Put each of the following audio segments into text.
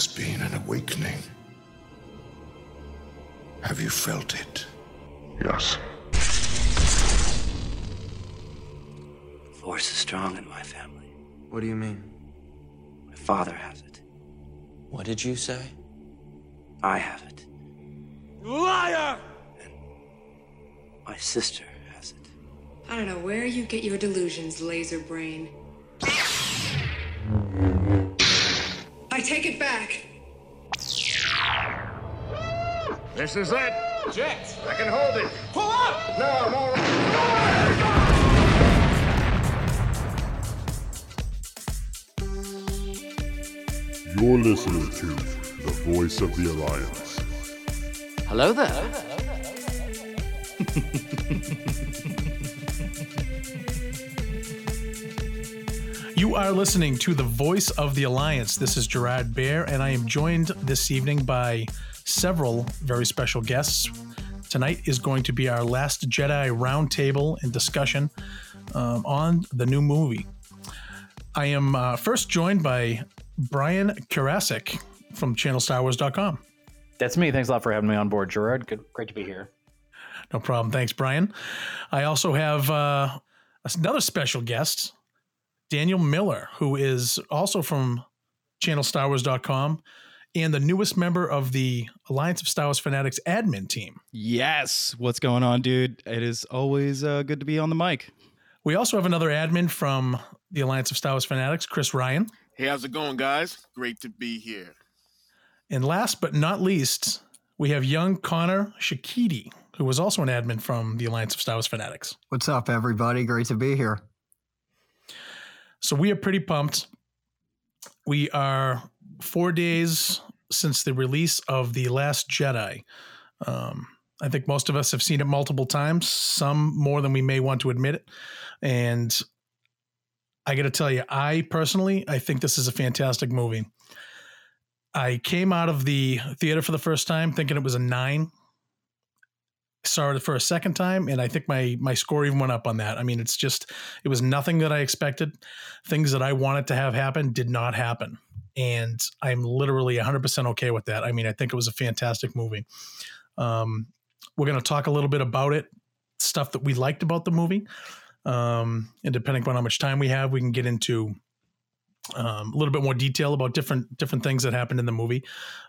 has been an awakening. Have you felt it? Yes. The Force is strong in my family. What do you mean? My father has it. What did you say? I have it. Liar! My sister has it. I don't know where you get your delusions, laser brain. Take it back. This is it. Jet! I can hold it. Pull up! No, no. You're listening to The Voice of the Alliance. Hello there. You are listening to the voice of the Alliance. This is Gerard Bear, and I am joined this evening by several very special guests. Tonight is going to be our last Jedi roundtable and discussion um, on the new movie. I am uh, first joined by Brian Karasik from channelstarwars.com. That's me. Thanks a lot for having me on board, Gerard. Good, great to be here. No problem. Thanks, Brian. I also have uh, another special guest, Daniel Miller, who is also from channelstarwars.com and the newest member of the Alliance of Star Wars Fanatics admin team. Yes. What's going on, dude? It is always uh, good to be on the mic. We also have another admin from the Alliance of Star Wars Fanatics, Chris Ryan. Hey, how's it going, guys? Great to be here. And last but not least, we have young Connor Shakiti, who was also an admin from the Alliance of Star Wars Fanatics. What's up, everybody? Great to be here. So we are pretty pumped. We are four days since the release of The Last Jedi. Um, I think most of us have seen it multiple times, some more than we may want to admit it. And I got to tell you, I personally, I think this is a fantastic movie. I came out of the theater for the first time thinking it was a nine. Saw it for a second time, and I think my my score even went up on that. I mean, it's just it was nothing that I expected. Things that I wanted to have happen did not happen, and I'm literally 100% okay with that. I mean, I think it was a fantastic movie. Um, we're going to talk a little bit about it, stuff that we liked about the movie, um, and depending on how much time we have, we can get into um, a little bit more detail about different different things that happened in the movie.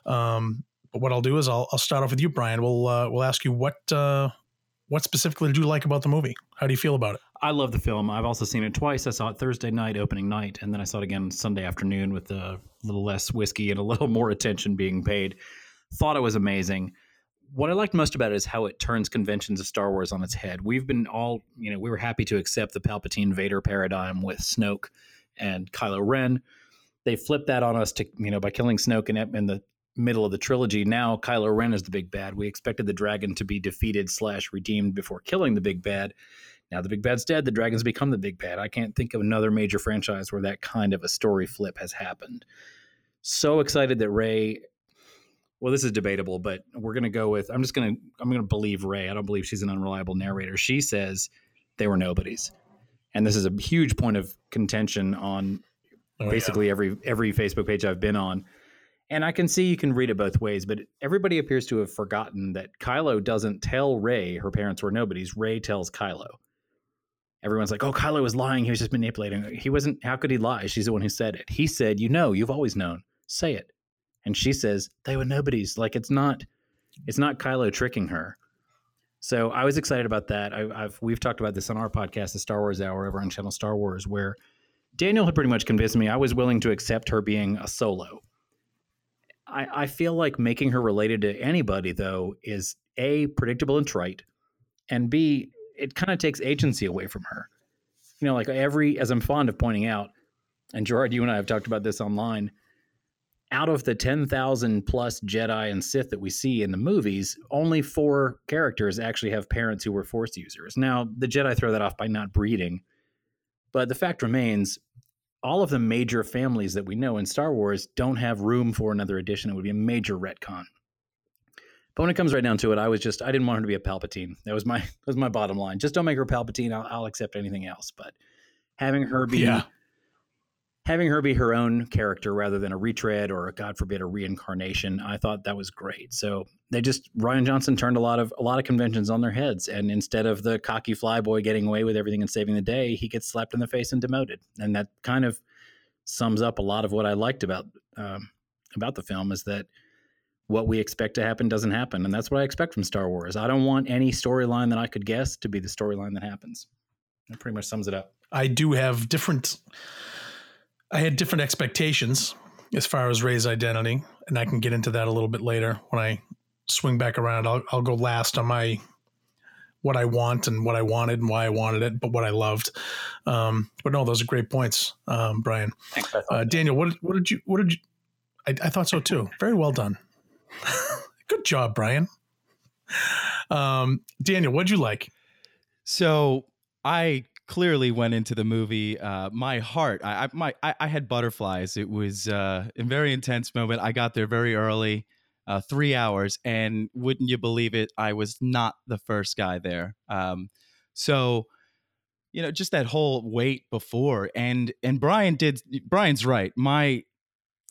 Um, but what I'll do is I'll, I'll start off with you, Brian. We'll uh, we'll ask you what uh, what specifically did you like about the movie? How do you feel about it? I love the film. I've also seen it twice. I saw it Thursday night, opening night, and then I saw it again Sunday afternoon with a little less whiskey and a little more attention being paid. Thought it was amazing. What I liked most about it is how it turns conventions of Star Wars on its head. We've been all, you know, we were happy to accept the Palpatine Vader paradigm with Snoke and Kylo Ren. They flipped that on us to, you know, by killing Snoke in, in the middle of the trilogy. Now Kylo Ren is the big bad. We expected the dragon to be defeated slash redeemed before killing the big bad. Now the big bad's dead. The dragon's become the big bad. I can't think of another major franchise where that kind of a story flip has happened. So excited that Rey. Well, this is debatable, but we're going to go with. I'm just going to. I'm to believe Rey. I don't believe she's an unreliable narrator. She says they were nobodies, and this is a huge point of contention on Oh, basically every every Facebook page I've been on. And I can see you can read it both ways, but everybody appears to have forgotten that Kylo doesn't tell Rey her parents were nobodies. Rey tells Kylo. Everyone's like, "Oh, Kylo was lying. He was just manipulating." He wasn't. How could he lie? She's the one who said it. He said, "You know, you've always known. Say it." And she says, "They were nobodies." Like it's not, it's not Kylo tricking her. So I was excited about that. I, I've we've talked about this on our podcast, the Star Wars Hour, over on Channel Star Wars, where Daniel had pretty much convinced me. I was willing to accept her being a solo. I, I feel like making her related to anybody though is a predictable and trite, and b it kind of takes agency away from her. You know, like every as I'm fond of pointing out, and Gerard, you and I have talked about this online. Out of the ten thousand plus Jedi and Sith that we see in the movies, only four characters actually have parents who were Force users. Now, the Jedi throw that off by not breeding, but the fact remains all of the major families that we know in Star Wars don't have room for another edition. It would be a major retcon. But when it comes right down to it, I was just I didn't want her to be a Palpatine. That was my that was my bottom line. Just don't make her Palpatine. I'll, I'll accept anything else. But having her be Yeah. Having her be her own character rather than a retread or, God forbid, a reincarnation, I thought that was great. So they just Rian Johnson turned a lot of a lot of conventions on their heads, and instead of the cocky flyboy getting away with everything and saving the day, he gets slapped in the face and demoted, and that kind of sums up a lot of what I liked about um, about the film is that what we expect to happen doesn't happen, and that's what I expect from Star Wars. I don't want any storyline that I could guess to be the storyline that happens. That pretty much sums it up. I do have different. I had different expectations as far as Rey's identity, and I can get into that a little bit later when I swing back around. I'll I'll go last on my what I want and what I wanted and why I wanted it, but what I loved. Um, but no, those are great points, um, Brian. Thanks, uh, Daniel. What what did you what did you? I, I thought so too. Very well done. Good job, Brian. Um, Daniel, what'd you like? So I clearly went into the movie. Uh, my heart, I, I my I, I had butterflies. It was uh, a very intense moment. I got there very early, uh, three hours, and wouldn't you believe it? I was not the first guy there. Um, so you know, just that whole wait before, and and Brian did. Brian's right. My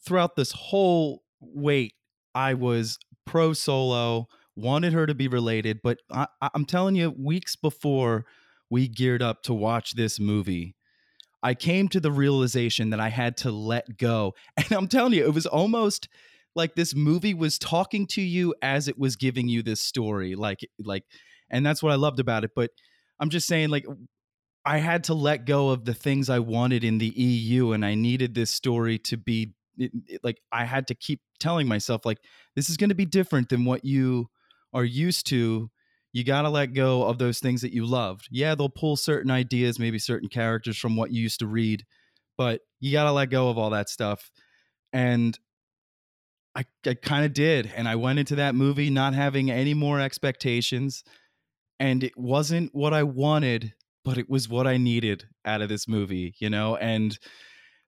throughout this whole wait, I was pro solo. Wanted her to be related, but I, I'm telling you, weeks before we geared up to watch this movie, I came to the realization that I had to let go. And I'm telling you, it was almost like this movie was talking to you as it was giving you this story. Like, like, and that's what I loved about it. But I'm just saying, like, I had to let go of the things I wanted in the EU, and I needed this story to be it, it, like I had to keep telling myself, like, this is going to be different than what you are used to you got to let go of those things that you loved. Yeah, they'll pull certain ideas, maybe certain characters from what you used to read, but you got to let go of all that stuff. And I, I kind of did. And I went into that movie not having any more expectations. And it wasn't what I wanted, but it was what I needed out of this movie, you know? And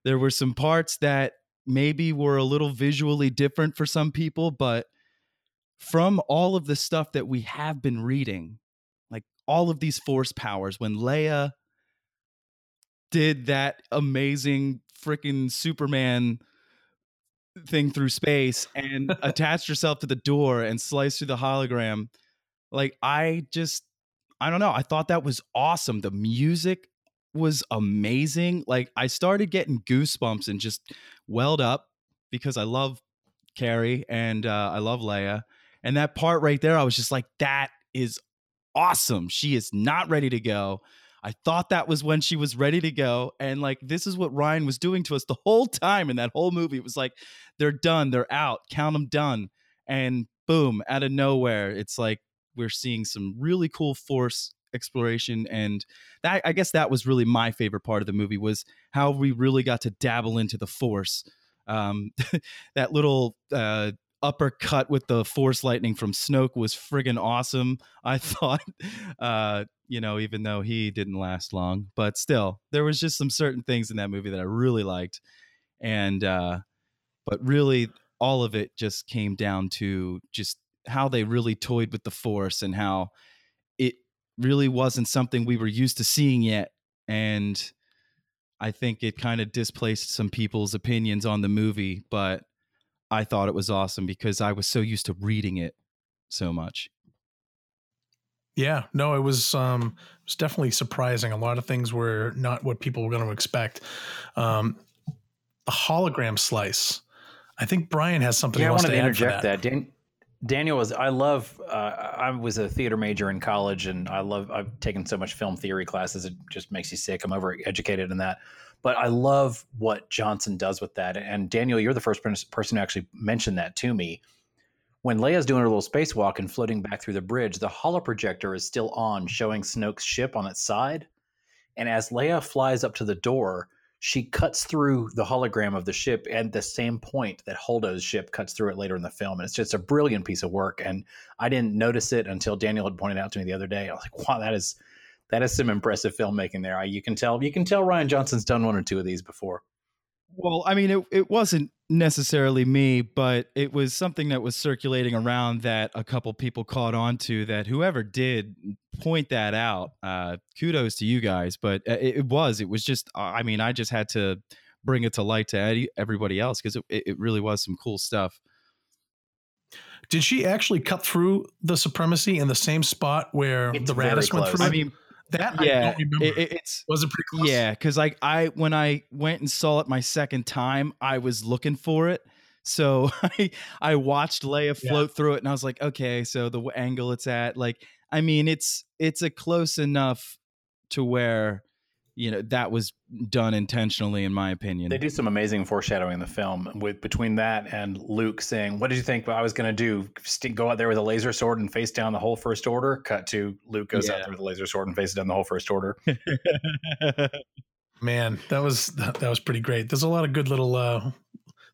there were some parts that maybe were a little visually different for some people, but from all of the stuff that we have been reading, like all of these force powers, when Leia did that amazing freaking Superman thing through space and attached herself to the door and sliced through the hologram, like I just, I don't know. I thought that was awesome. The music was amazing. Like I started getting goosebumps and just welled up because I love Carrie and uh, I love Leia. And that part right there, I was just like, that is awesome. She is not ready to go. I thought that was when she was ready to go. And like, this is what Rian was doing to us the whole time in that whole movie. It was like, they're done, they're out, count them done. And boom, out of nowhere, it's like we're seeing some really cool force exploration and that i guess that was really my favorite part of the movie was how we really got to dabble into the force um, that little uh, uppercut with the force lightning from Snoke was friggin' awesome. I thought, uh, you know, even though he didn't last long, but still, there was just some certain things in that movie that I really liked, and uh, but really, all of it just came down to just how they really toyed with the force and how it really wasn't something we were used to seeing yet, and. I think it kind of displaced some people's opinions on the movie, but I thought it was awesome because I was so used to reading it so much. Yeah, no, it was um it was definitely surprising. A lot of things were not what people were going to expect. Um the hologram slice. I think Brian has something. Yeah, I wanted to, to interject that. that. Dan- Daniel was. I love. Uh, I was a theater major in college, and I love. I've taken so much film theory classes. It just makes you sick. I'm over educated in that, but I love what Johnson does with that. And Daniel, you're the first person to actually mention that to me. When Leia's doing her little spacewalk and floating back through the bridge, the holoprojector is still on, showing Snoke's ship on its side. And as Leia flies up to the door, she cuts through the hologram of the ship at the same point that Holdo's ship cuts through it later in the film. And it's just a brilliant piece of work. And I didn't notice it until Daniel had pointed out to me the other day. I was like, wow, that is that is some impressive filmmaking there. You can tell you can tell Rian Johnson's done one or two of these before. Well, I mean, it, it wasn't necessarily me, but it was something that was circulating around that a couple people caught on to that whoever did point that out, uh, kudos to you guys. But uh, it, it was, it was just, uh, I mean, I just had to bring it to light to everybody else because it, it really was some cool stuff. Did she actually cut through the supremacy in the same spot where It's the very Raddus went close. through? I mean, that I yeah, don't remember. it- it- it's was it pretty close? Yeah, because like I when I went and saw it my second time, I was looking for it. So I I watched Leia Yeah. float through it, and I was like, okay, so the angle it's at, like, I mean, it's it's a close enough to where you know that was done intentionally, in my opinion. They do some amazing foreshadowing in the film with between that and Luke saying, "What did you think I was going to do? St- go out there with a laser sword and face down the whole First Order?" Cut to Luke goes out there with a laser sword and faces down the whole First Order. Man, that was that, that was pretty great. There's a lot of good little uh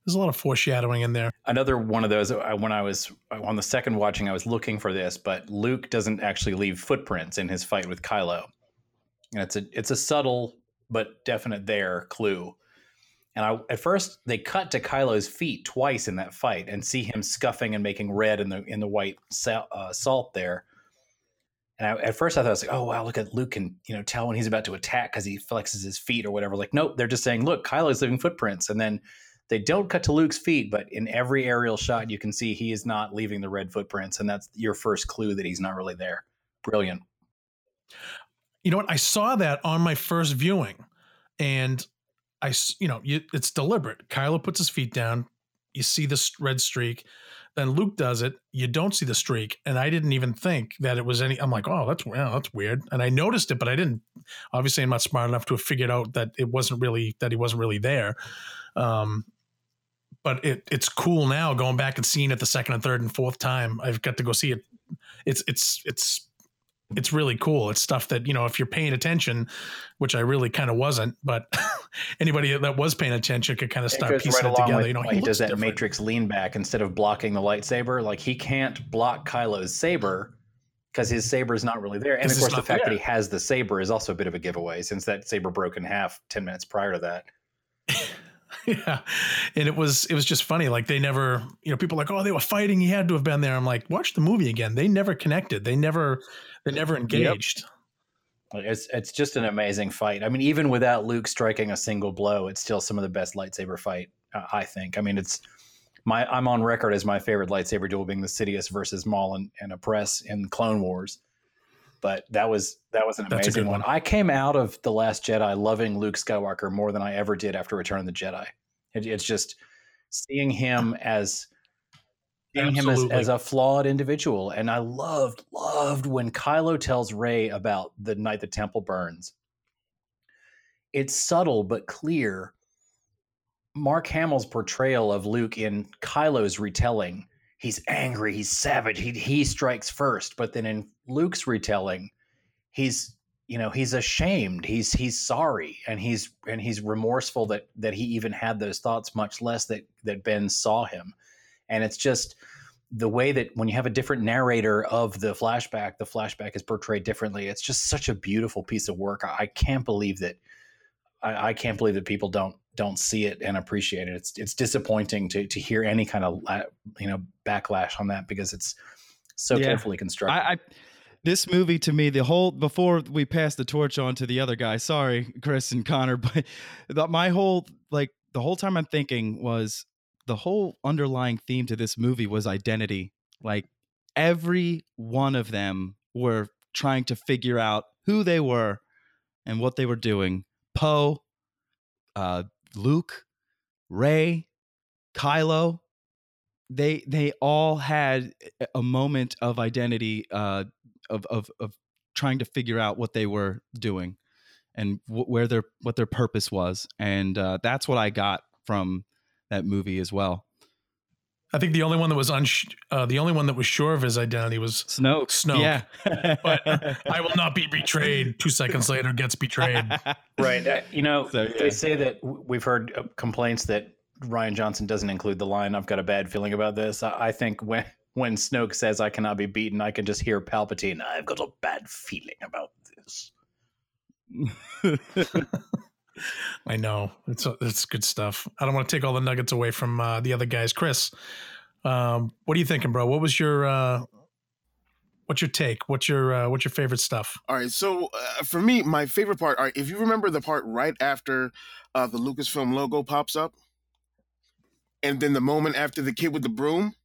there's a lot of foreshadowing in there. Another one of those. I- When I was on the second watching, I was looking for this, but Luke doesn't actually leave footprints in his fight with Kylo, and it's a it's a subtle but definite there clue. And I, at first, they cut to Kylo's feet twice in that fight and see him scuffing and making red in the in the white sal, uh, salt there. And I, at first, I thought I was like, "Oh wow, look at Luke can you know tell when he's about to attack because he flexes his feet or whatever." Like, nope, they're just saying, "Look, Kylo's leaving footprints," and then they don't cut to Luke's feet, but in every aerial shot, you can see he is not leaving the red footprints, and that's your first clue that he's not really there. Brilliant. You know what? I saw that on my first viewing, and I, you know, you, it's deliberate. Kylo puts his feet down. You see this red streak. Then Luke does it. You don't see the streak, and I didn't even think that it was any. I'm like, oh, that's well, that's weird. And I noticed it, but I didn't. Obviously, I'm not smart enough to have figured out that it wasn't really that he wasn't really there. Um, but it it's cool now going back and seeing it the second and third and fourth time. I've got to go see it. It's it's it's it's really cool. It's stuff that, you know, if you're paying attention, which I really kind of wasn't, but anybody that was paying attention could kind of start piecing right it together. with You know, when he does that different. Matrix lean back instead of blocking the lightsaber. Like he can't block Kylo's saber because his saber is not really there. And of course, the fact that he has the saber is also a bit of a giveaway since that saber broke in half ten minutes prior to that. yeah. And it was it was just funny. Like they never, you know, people like, oh, they were fighting. He had to have been there. I'm like, watch the movie again. They never connected. They never they never engaged. Like, It's it's just an amazing fight. I mean, even without Luke striking a single blow, it's still some of the best lightsaber fight. Uh, I think. I mean, it's my I'm on record as my favorite lightsaber duel being the Sidious versus Maul and, and Opress in Clone Wars. But that was that was an amazing one. one. I came out of the Last Jedi loving Luke Skywalker more than I ever did after Return of the Jedi. It, it's just seeing him as seeing him as, as a flawed individual. And I loved, loved when Kylo tells Rey about the night the temple burns. It's subtle but clear. Mark Hamill's portrayal of Luke in Kylo's retelling, he's angry, he's savage, he he strikes first, but then in Luke's retelling, he's you know he's ashamed he's he's sorry and he's and he's remorseful that that he even had those thoughts much less that that ben saw him. And it's just the way that when you have a different narrator of the flashback the flashback is portrayed differently. It's just such a beautiful piece of work. I, I can't believe that I, I can't believe that people don't don't see it and appreciate it. It's it's disappointing to to hear any kind of la- you know backlash on that because it's so Yeah. carefully constructed. I, I this movie to me, the whole before we pass the torch on to the other guy. Sorry, Chris and Connor, but the, my whole like the whole time I'm thinking was the whole underlying theme to this movie was identity. Like every one of them were trying to figure out who they were and what they were doing. Poe, uh, Luke, Rey, Kylo, they they all had a- moment of identity uh of of of trying to figure out what they were doing and wh- where their what their purpose was and uh that's what i got from that movie as well I think the only one that was unsh- uh, the only one that was sure of his identity was Snoke. Snoke. Yeah. but I will not be betrayed. Two seconds later, gets betrayed. right uh, you know So, yeah. they say that we've heard uh, complaints that Rian Johnson doesn't include the line i've got a bad feeling about this i, I think when when snoke says i cannot be beaten i can just hear palpatine i've got a bad feeling about this I know it's it's good stuff. I don't want to take all the nuggets away from uh, the other guys. Chris, um, what are you thinking, bro? What was your uh, What's your take? What's your uh, what's your favorite stuff? All right, so uh, for me, my favorite part. All right, if you remember the part right after uh, the Lucasfilm logo pops up, and then the moment after the kid with the broom,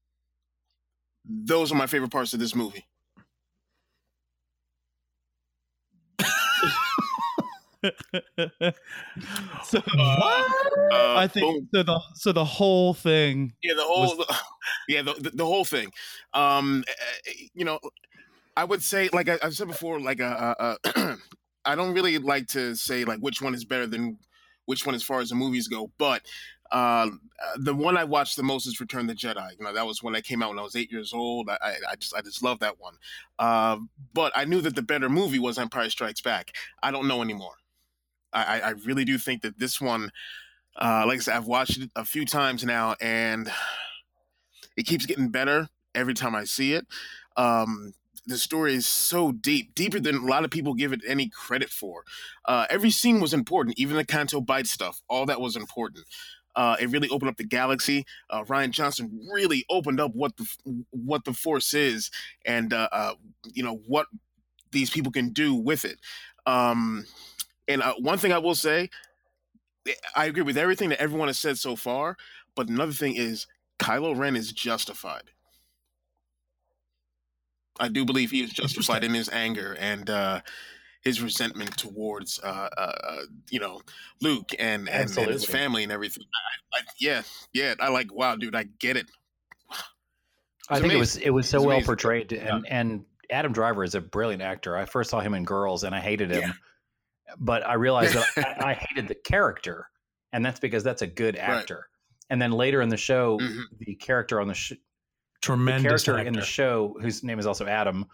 those are my favorite parts of this movie. so Uh, I think so. The so the whole thing. Yeah, the whole, yeah, the, the, the whole thing. Um, eh, you know, I would say, like I, I've said before, like uh, uh, uh, I don't really like to say like which one is better than which one as far as the movies go, but uh, the one I watched the most is Return of the Jedi. You know, that was when I came out when I was eight years old. I, I, I just I just love that one. Uh, but I knew that the better movie was Empire Strikes Back. I don't know anymore. I, I really do think that this one, uh, like I said, I've watched it a few times now, and it keeps getting better every time I see it. Um, the story is so deep, deeper than a lot of people give it any credit for. Uh, every scene was important, even the Canto Bight stuff. All that was important. Uh, it really opened up the galaxy. Uh, Rian Johnson really opened up what the what the Force is, and uh, uh, you know what these people can do with it. Um, and uh, one thing I will say, I agree with everything that everyone has said so far. But another thing is, Kylo Ren is justified. I do believe he is justified in his anger and uh, his resentment towards, uh, uh, you know, Luke and, and, and his family and everything. I, I, yeah, yeah. I like, wow, dude, I get it. I It's think it was it was so It's well amazing. portrayed, and and Adam Driver is a brilliant actor. I first saw him in Girls, and I hated him, but I realized that I, I hated the character, and that's because that's a good actor. And then later in the show, Mm-hmm. the character on the sh- the Tremendous character in the show, whose name is also Adam,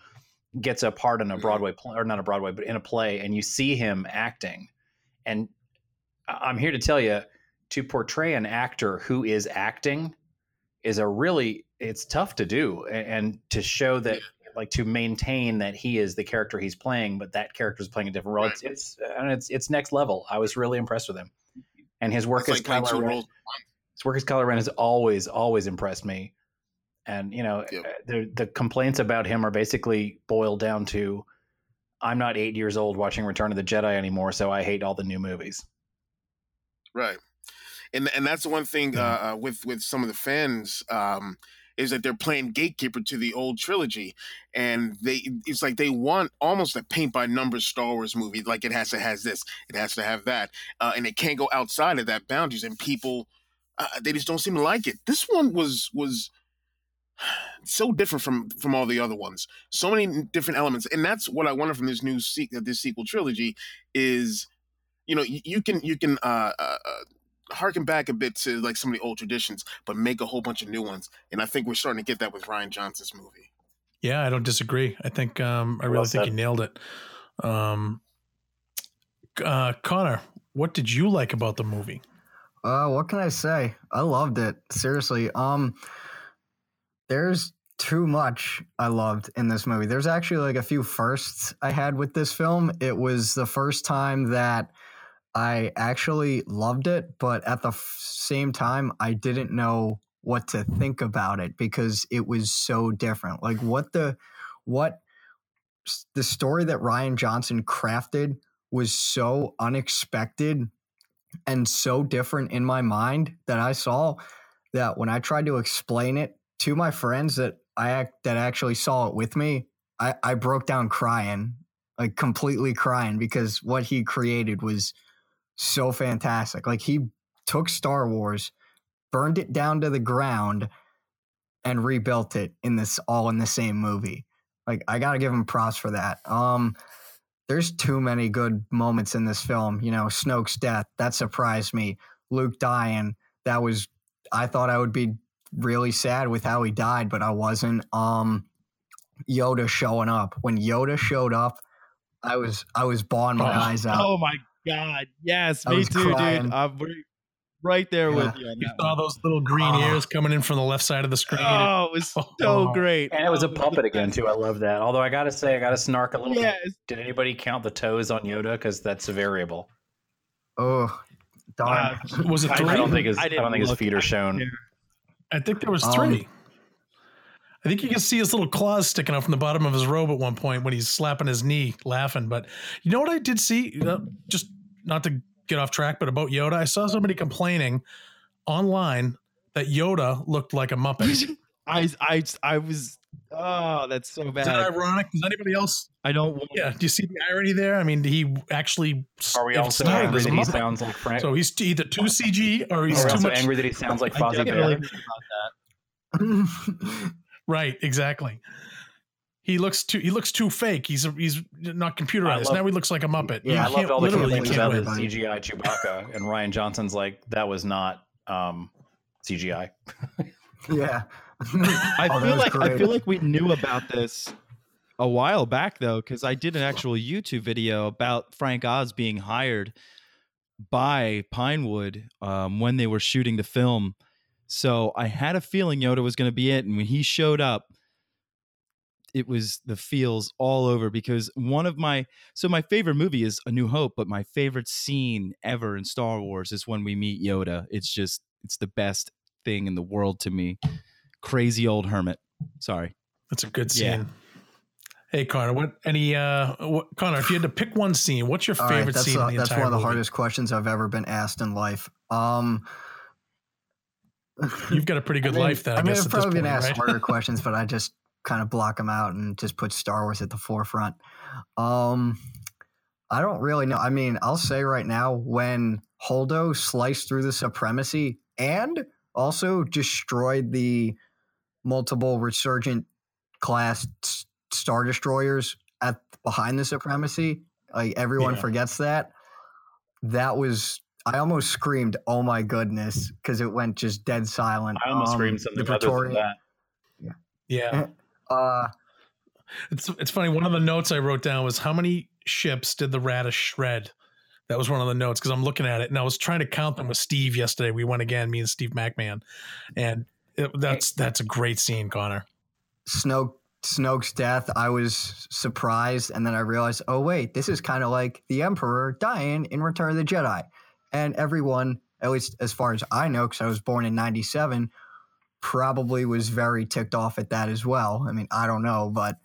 gets a part Mm-hmm. in a Broadway play, or not a Broadway, but in a play, and you see him acting. And I'm here to tell you, to portray an actor who is acting is a really it's tough to do, and to show that, like, to maintain that he is the character he's playing, but that character is playing a different role. It's it's and it's it's next level. I was really impressed with him, and his work It's as like Kylo Ren. His work as Kylo Ren has always, always impressed me. And you know, uh, the the complaints about him are basically boiled down to, I'm not eight years old watching Return of the Jedi anymore, so I hate all the new movies. Right. And and that's the one thing uh, uh, with with some of the fans um, is that they're playing gatekeeper to the old trilogy, and they it's like they want almost a paint by numbers Star Wars movie. Like it has to has this, it has to have that, uh, and it can't go outside of that boundaries. And people uh, they just don't seem to like it. This one was was so different from from all the other ones. So many different elements, and that's what I wanted from this new se- uh, this sequel trilogy is, you know, you, you can you can uh, uh, uh, harken back a bit to like some of the old traditions, but make a whole bunch of new ones. And I think we're starting to get that with Rian Johnson's movie. Yeah, I don't disagree. I think um, I really Well think you nailed it. Um, uh, Connor, what did you like about the movie? Uh, what can I say? I loved it. Seriously. Um, there's too much I loved in this movie. There's actually like a few firsts I had with this film. It was the first time that I actually loved it, but at the f- same time, I didn't know what to think about it because it was so different. Like what the what the story that Rian Johnson crafted was so unexpected and so different in my mind that I saw that when I tried to explain it to my friends that I that actually saw it with me, I, I broke down crying, like completely crying because what he created was so fantastic. Like he took Star Wars, burned it down to the ground, and rebuilt it in this all in the same movie. Like I gotta give him props for that. Um, there's too many good moments in this film. You know, Snoke's death that surprised me. Luke dying that was I thought I would be really sad with how he died, but I wasn't. Um, Yoda showing up when Yoda showed up, I was I was bawling my eyes out. Oh my god, yes, I me too, crying. dude. I'm right- right there with you. You saw one. those little green Oh. ears coming in from the left side of the screen. Oh, it was so Oh. great. And it was a Oh, puppet again too. I love that. Although I gotta say, I gotta snark a little. bit. Yes. Did anybody count the toes on Yoda? Because that's a variable. Oh, darn. Uh, Was it I, three? I don't think his. I I, don't think his feet are shown. care. I think there was Um, three. I think you can see his little claws sticking out from the bottom of his robe at one point when he's slapping his knee, laughing. But you know what I did see? Uh, just not to get off track, but about Yoda, I saw somebody complaining online that Yoda looked like a Muppet. I I I was oh that's so Is bad. that ironic? Does anybody else? I don't want Yeah. Do you see the irony there? I mean, he actually Are we also angry that he sounds like Frank? So he's either too CG or he's we too much. angry that he sounds like I Fozzie Bear? forgot. Right, exactly. He looks too. He looks too fake. He's he's not computerized. love- now he looks like a Muppet. Yeah, You I can't- all the literally, complaints about win. the CGI Chewbacca, and Rian Johnson's like, that was not um, CGI. yeah. I Oh, feel was like I feel like we knew about this a while back though, because I did an actual YouTube video about Frank Oz being hired by Pinewood um, when they were shooting the film. So I had a feeling Yoda was going to be it, and when he showed up, it was the feels all over because one of my so my favorite movie is A New Hope, but my favorite scene ever in Star Wars is when we meet Yoda. It's just it's the best thing in the world to me. Crazy old hermit. Sorry. That's a good scene. Yeah. Hey Connor, what any uh what, Connor, if you had to pick one scene, what's your All right, favorite that's scene uh, in the that's one of the movie? hardest questions I've ever been asked in life. Um, You've got a pretty good I mean, life then, I, I mean, guess I've probably point, been asked right? harder questions, but I just kind of block them out and just put Star Wars at the forefront. Um, I don't really know. I mean, I'll say right now when Holdo sliced through the supremacy and also destroyed the multiple resurgent class star destroyers at behind the supremacy, like everyone Yeah. forgets that. That was I almost screamed, "Oh my goodness!" because it went just dead silent. I almost Um, screamed something the other than Praetorian- that. yeah. Uh, It's it's funny. One of the notes I wrote down was how many ships did the Raddus shred? That was one of the notes because I'm looking at it and I was trying to count them with Steve yesterday. We went again, me and Steve McMahon, and it, that's that's a great scene, Connor. Snoke Snoke's death, I was surprised, and then I realized, oh wait, this is kind of like the Emperor dying in Return of the Jedi, and everyone, at least as far as I know, because I was born in '97, probably was very ticked off at that as well. I mean, I don't know, but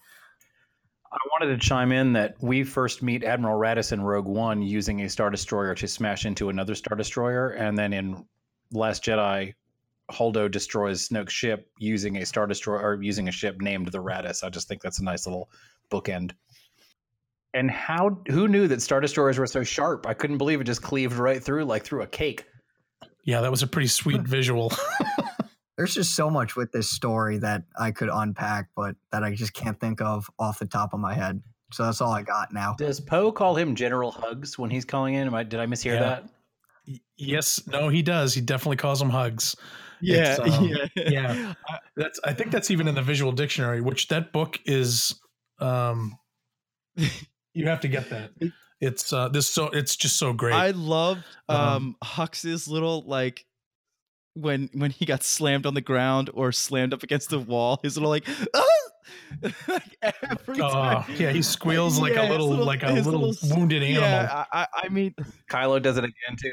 I wanted to chime in that we first meet Admiral Raddus in Rogue One using a Star Destroyer to smash into another Star Destroyer, and then in Last Jedi, Holdo destroys Snoke's ship using a Star Destroyer or using a ship named the Raddus. I just think that's a nice little bookend. And how? Who knew that Star Destroyers were so sharp? I couldn't believe it just cleaved right through like through a cake. Yeah, that was a pretty sweet visual. there's just so much with this story that I could unpack, but that I just can't think of off the top of my head. So that's all I got now. Does Poe call him General Hugs when he's calling in? Am I, did I mishear Yeah. that? Yes, no, he does. He definitely calls him hugs. Yeah, It's, um, yeah. yeah. That's I think that's even in the visual dictionary, which that book is um you have to get that. It's uh this so it's just so great. I love Um, um Hux's little like when when he got slammed on the ground or slammed up against the wall, his little like, ah! like every Oh, time. yeah, he squeals like a his little- like a his little wounded animal. Yeah, I, I- I mean, Kylo does it again too.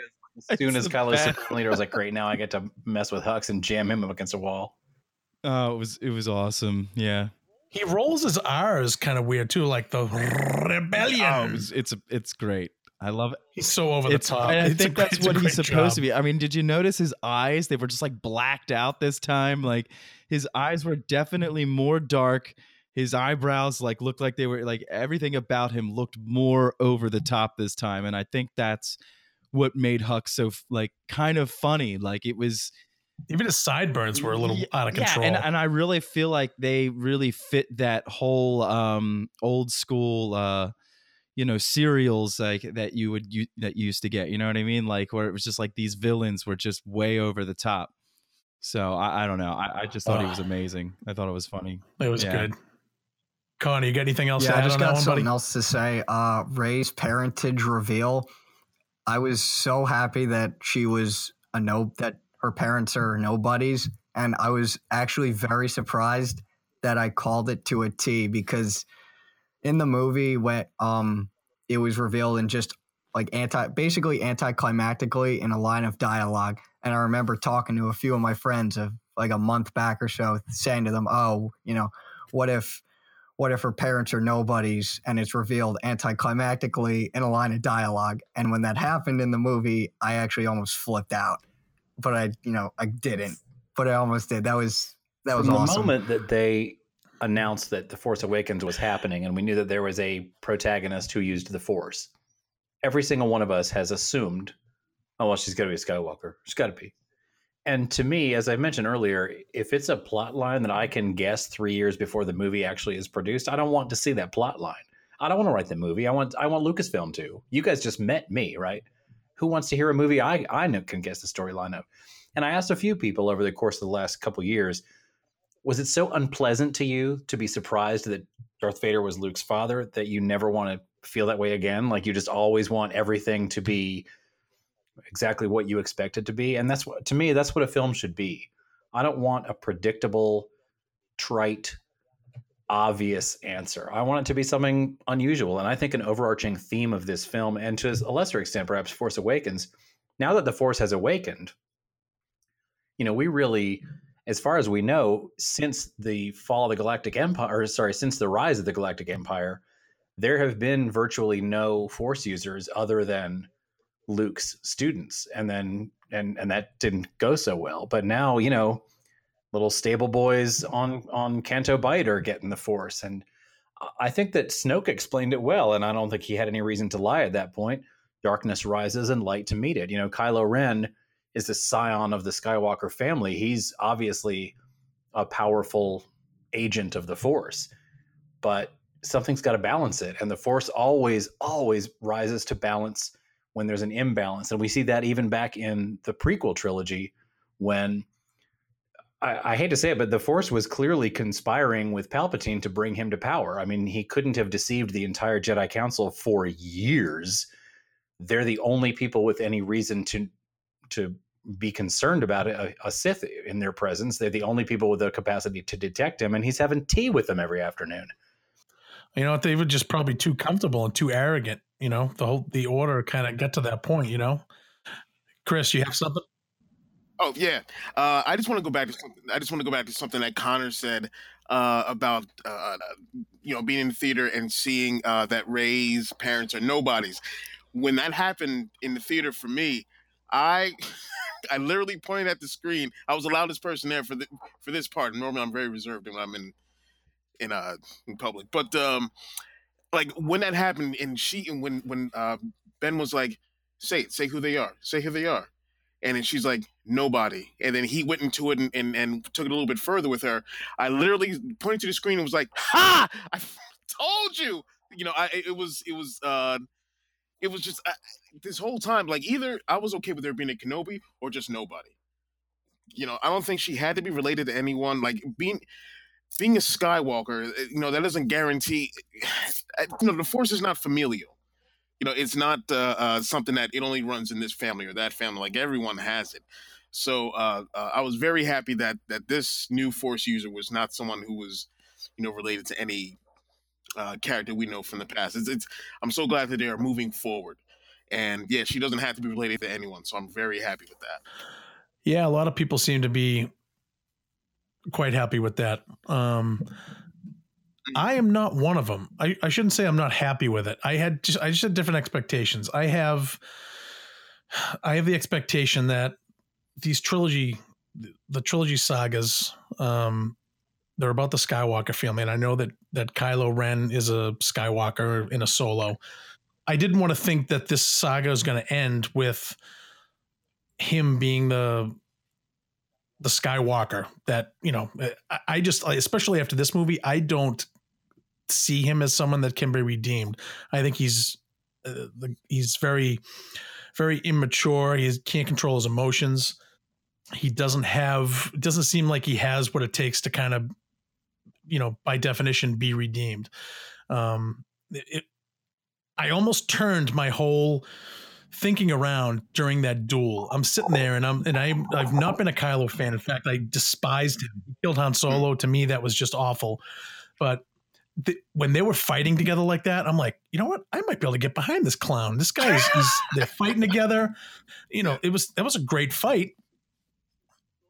As soon as the Kylo's. Supreme Leader, was like, great, now I get to mess with Hux and jam him up against a wall. oh, it was it was awesome. Yeah, he rolls his R's kind of weird too, like the rebellion. oh, it was, it's it's great. I love it. He's so over the top. and I It's think great- that's what he's great supposed to be. I mean, did you notice his eyes? They were just like blacked out this time. Like his eyes were definitely more dark. His eyebrows like looked like they were like everything about him looked more over the top this time, and I think that's what made Hux so like kind of funny. Like it was Even his sideburns were a little Ye- out of control. Yeah, and, and I really feel like they really fit that whole um, old school, uh, you know, serials like that you would you, that you used to get. You know what I mean? Like where it was just like these villains were just way over the top. So I, I don't know. I, I just thought he was amazing. I thought it was funny. it was yeah. good. Connor, you got anything else yeah, to I just on that got one, something buddy? else to say. Uh, Rey's parentage reveal. I was so happy that she was a no that her parents are nobodies, and I was actually very surprised that I called it to a T because in the movie when um it was revealed in just like anti basically anticlimactically in a line of dialogue. And i remember talking to a few of my friends of like a month back or so, saying to them, "Oh, you know, what if, what if her parents are nobodies?" And it's revealed anticlimactically in a line of dialogue. And when that happened in the movie, I actually almost flipped out, but I, you know, I didn't, but I almost did. That was that was From awesome. the moment that they announced that the Force Awakens was happening, and we knew that there was a protagonist who used the Force, every single one of us has assumed, oh well, she's got to be a Skywalker. She's got to be. And to me, as I mentioned earlier, if it's a plot line that I can guess three years before the movie actually is produced, I don't want to see that plot line. I don't want to write the movie. I want I want Lucasfilm to. You guys just met me, right? Who wants to hear a movie I I can guess the storyline of? And I asked a few people over the course of the last couple years, was it so unpleasant to you to be surprised that Darth Vader was Luke's father that you never want to feel that way again? Like you just always want everything to be exactly what you expect it to be. And that's what to me, that's what a film should be. I don't want a predictable, trite, obvious answer. I want it to be something unusual. And I think an overarching theme of this film, and to a lesser extent, perhaps Force Awakens, now that the Force has awakened, you know, we really, as far as we know, since the fall of the Galactic Empire, or sorry, since the rise of the Galactic Empire, there have been virtually no Force users other than Luke's students, and then and and that didn't go so well. But now, you know, little stable boys on on Canto Bight are getting the Force, and I think that Snoke explained it well, and I don't think he had any reason to lie at that point. Darkness rises and light to meet it. You know, Kylo Ren is the scion of the Skywalker family. He's obviously a powerful agent of the Force, but something's got to balance it, and the Force always, always rises to balance when there's an imbalance. And we see that even back in the prequel trilogy when I, I, hate to say it, but the Force was clearly conspiring with Palpatine to bring him to power. I mean, he couldn't have deceived the entire Jedi Council for years. They're the only people with any reason to to be concerned about a, a Sith in their presence. They're the only people with the capacity to detect him, and he's having tea with them every afternoon. You know, what? they were just probably too comfortable and too arrogant you know the whole the order kind of get to that point you know? Chris you have something? Oh yeah. Uh, i just want to go back to something i just want to go back to something that connor said uh, about uh, you know being in the theater and seeing uh, that Rey's parents are nobodies. When that happened in the theater for me i i literally pointed at the screen. I was the loudest person there for the for this part. Normally i'm very reserved when i'm in in uh in public. But um like when that happened and she and when when uh, Ben was like, say it, say who they are, say who they are. And then she's like, nobody. And then he went into it and, and, and took it a little bit further with her. I literally pointed to the screen and was like, ha! I told you. You know, I it was it was uh it was just uh, this whole time like either I was okay with there being a Kenobi or just nobody. You know, I don't think she had to be related to anyone. Like being being a Skywalker, eh, you know, that doesn't guarantee. Eh, you know, the Force is not familial. You know, it's not uh, uh, something that it only runs in this family or that family. Like everyone has it. So uh, uh, I was very happy that that this new Force user was not someone who was, you know, related to any uh, character we know from the past. It's, it's I'm so glad that they are moving forward, and yeah, she doesn't have to be related to anyone. So I'm very happy with that. Yeah, a lot of people seem to be quite happy with that. Um, I am not one of them. I, I shouldn't say I'm not happy with it. I had just I just had different expectations. I have I have the expectation that these trilogy the trilogy sagas um they're about the Skywalker family and I know that that Kylo Ren is a Skywalker in a solo. I didn't want to think that this saga is going to end with him being the the Skywalker that you know I, I just especially after this movie I don't see him as someone that can be redeemed. I think he's uh, he's very very immature. He can't control his emotions. He doesn't have doesn't seem like he has what it takes to kind of you know by definition be redeemed. Um, it, I almost turned my whole thinking around during that duel. I'm sitting there and I'm and I I've not been a Kylo fan. In fact, I despised him. He killed Han Solo. To me, that was just awful. But the, when they were fighting together like that, I'm like, you know what? I might be able to get behind this clown. This guy is they're fighting together. You know, it was that was a great fight.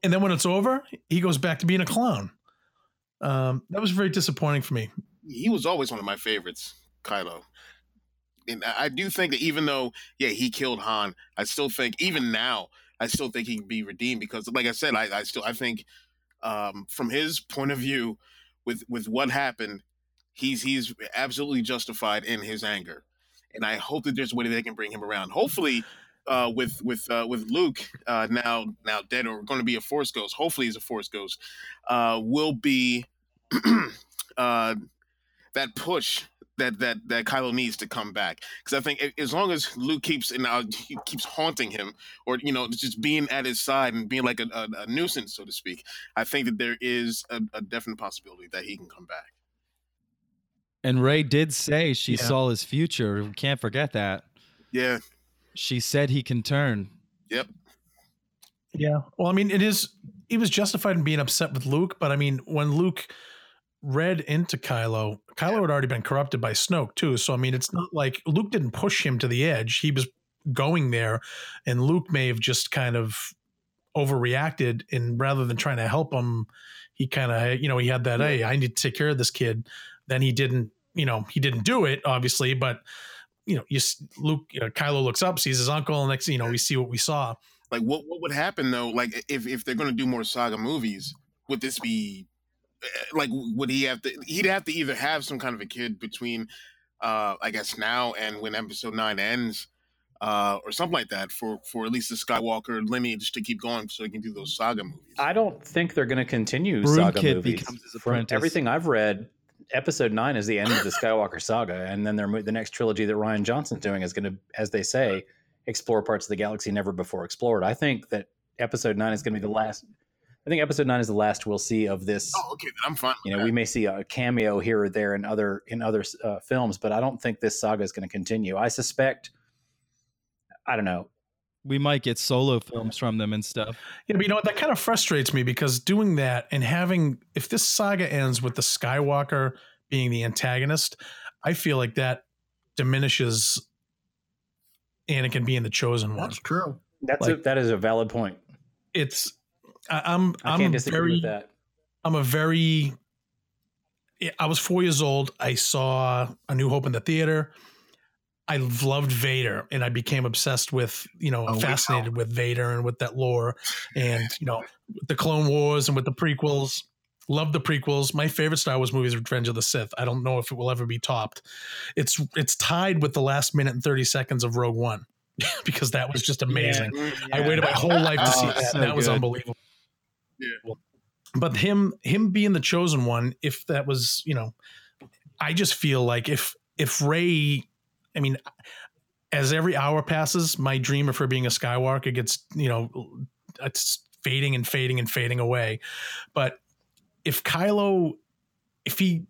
and then when it's over, he goes back to being a clown. Um, that was very disappointing for me. He was always one of my favorites, Kylo. And I do think that even though, yeah, he killed Han, I still think even now, I still think he can be redeemed because, like I said, I, I still I think um, from his point of view, with with what happened, he's he's absolutely justified in his anger, and I hope that there's a way that they can bring him around. Hopefully, uh, with with uh, with Luke uh, now now dead or going to be a Force ghost. Hopefully, he's a Force ghost. Uh, will be uh, that push that that that Kylo needs to come back because I think as long as Luke keeps and uh, he keeps haunting him or you know just being at his side and being like a, a, a nuisance so to speak, I think that there is a, a definite possibility that he can come back. And Rey did say she Yeah. saw his future. We can't forget that. Yeah. She said he can turn. Yep. Yeah. Well, I mean, it is. He was justified in being upset with Luke, but I mean, when Luke read into Kylo, Kylo had already been corrupted by Snoke too. So I mean, it's not like Luke didn't push him to the edge. He was going there, and Luke may have just kind of overreacted, and rather than trying to help him, he kind of, you know, he had that, hey, I need to take care of this kid. Then he didn't, you know, he didn't do it, obviously, but you know, you Luke, you know, Kylo looks up, sees his uncle, and next, you know, we see what we saw. Like what what would happen though? Like if if they're going to do more saga movies, would this be like would he have to? He'd have to either have some kind of a kid between, uh, I guess now and when Episode Nine ends. Uh, or something like that for for at least the Skywalker lineage to keep going, so he can do those saga movies. I don't think they're going to continue Broom saga Kid movies. becomes his From apprentice. everything I've read, Episode Nine is the end of the Skywalker saga, and then they're, the next trilogy that Rian Johnson's doing is going to, as they say, explore parts of the galaxy never before explored. I think that Episode Nine is going to be the last. I think Episode Nine is the last we'll see of this. Oh, okay, then I'm fine. You know, we may see a cameo here or there in other in other uh, films, but I don't think this saga is going to continue. I suspect. I don't know. We might get solo films from them and stuff. Yeah, but you know what? That kind of frustrates me because doing that and having, if this saga ends with the Skywalker being the antagonist, I feel like that diminishes Anakin being the chosen one. That's true. That's a, that is a valid point. It's, I, I'm, I I'm can't disagree very, with that. I'm a very, I was four years old. I saw A New Hope in the theater. I loved Vader and I became obsessed with, you know, Oh, wow. fascinated with Vader and with that lore and, you know, the Clone Wars and with the prequels. Love the prequels. My favorite Star Wars movie is Revenge of the Sith. I don't know if it will ever be topped. It's it's tied with the last minute and 30 seconds of Rogue One because that was just amazing. Mm, I waited my whole life to oh, see Oh, that. so that was good. unbelievable. Yeah. But him him being the chosen one, if that was, you know, I just feel like if if Rey, I mean, as every hour passes, my dream of her being a Skywalker gets, you know, it's fading and fading and fading away. But if Kylo, if he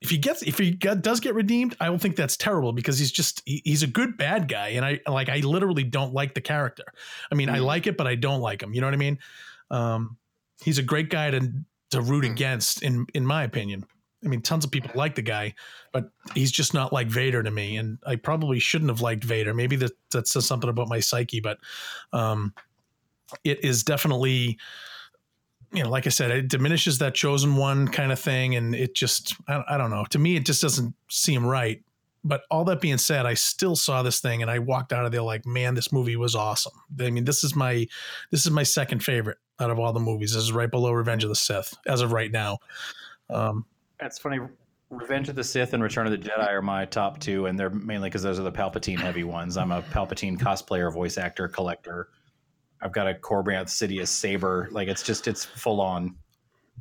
if he gets if he does get redeemed, I don't think that's terrible because he's just he- he's a good bad guy, and I like I literally don't like the character. I mean, I like it, but I don't like him. You know what I mean? Um, he's a great guy to to root against, in in my opinion. I mean, tons of people like the guy, but he's just not like Vader to me, and I probably shouldn't have liked Vader. Maybe that that says something about my psyche, but um, it is definitely you know, like I said, it diminishes that chosen one kind of thing, and it just, I, I don't know. To me, it just doesn't seem right. But all that being said, I still saw this thing, and I walked out of there like, man, this movie was awesome. I mean, this is my, this is my second favorite out of all the movies. This is right below Revenge of the Sith as of right now. Um, That's funny. Revenge of the Sith and Return of the Jedi are my top two, and they're mainly because those are the Palpatine heavy ones. I'm a Palpatine cosplayer, voice actor, collector. I've got a Korbanth Sidious saber. Like it's just it's full on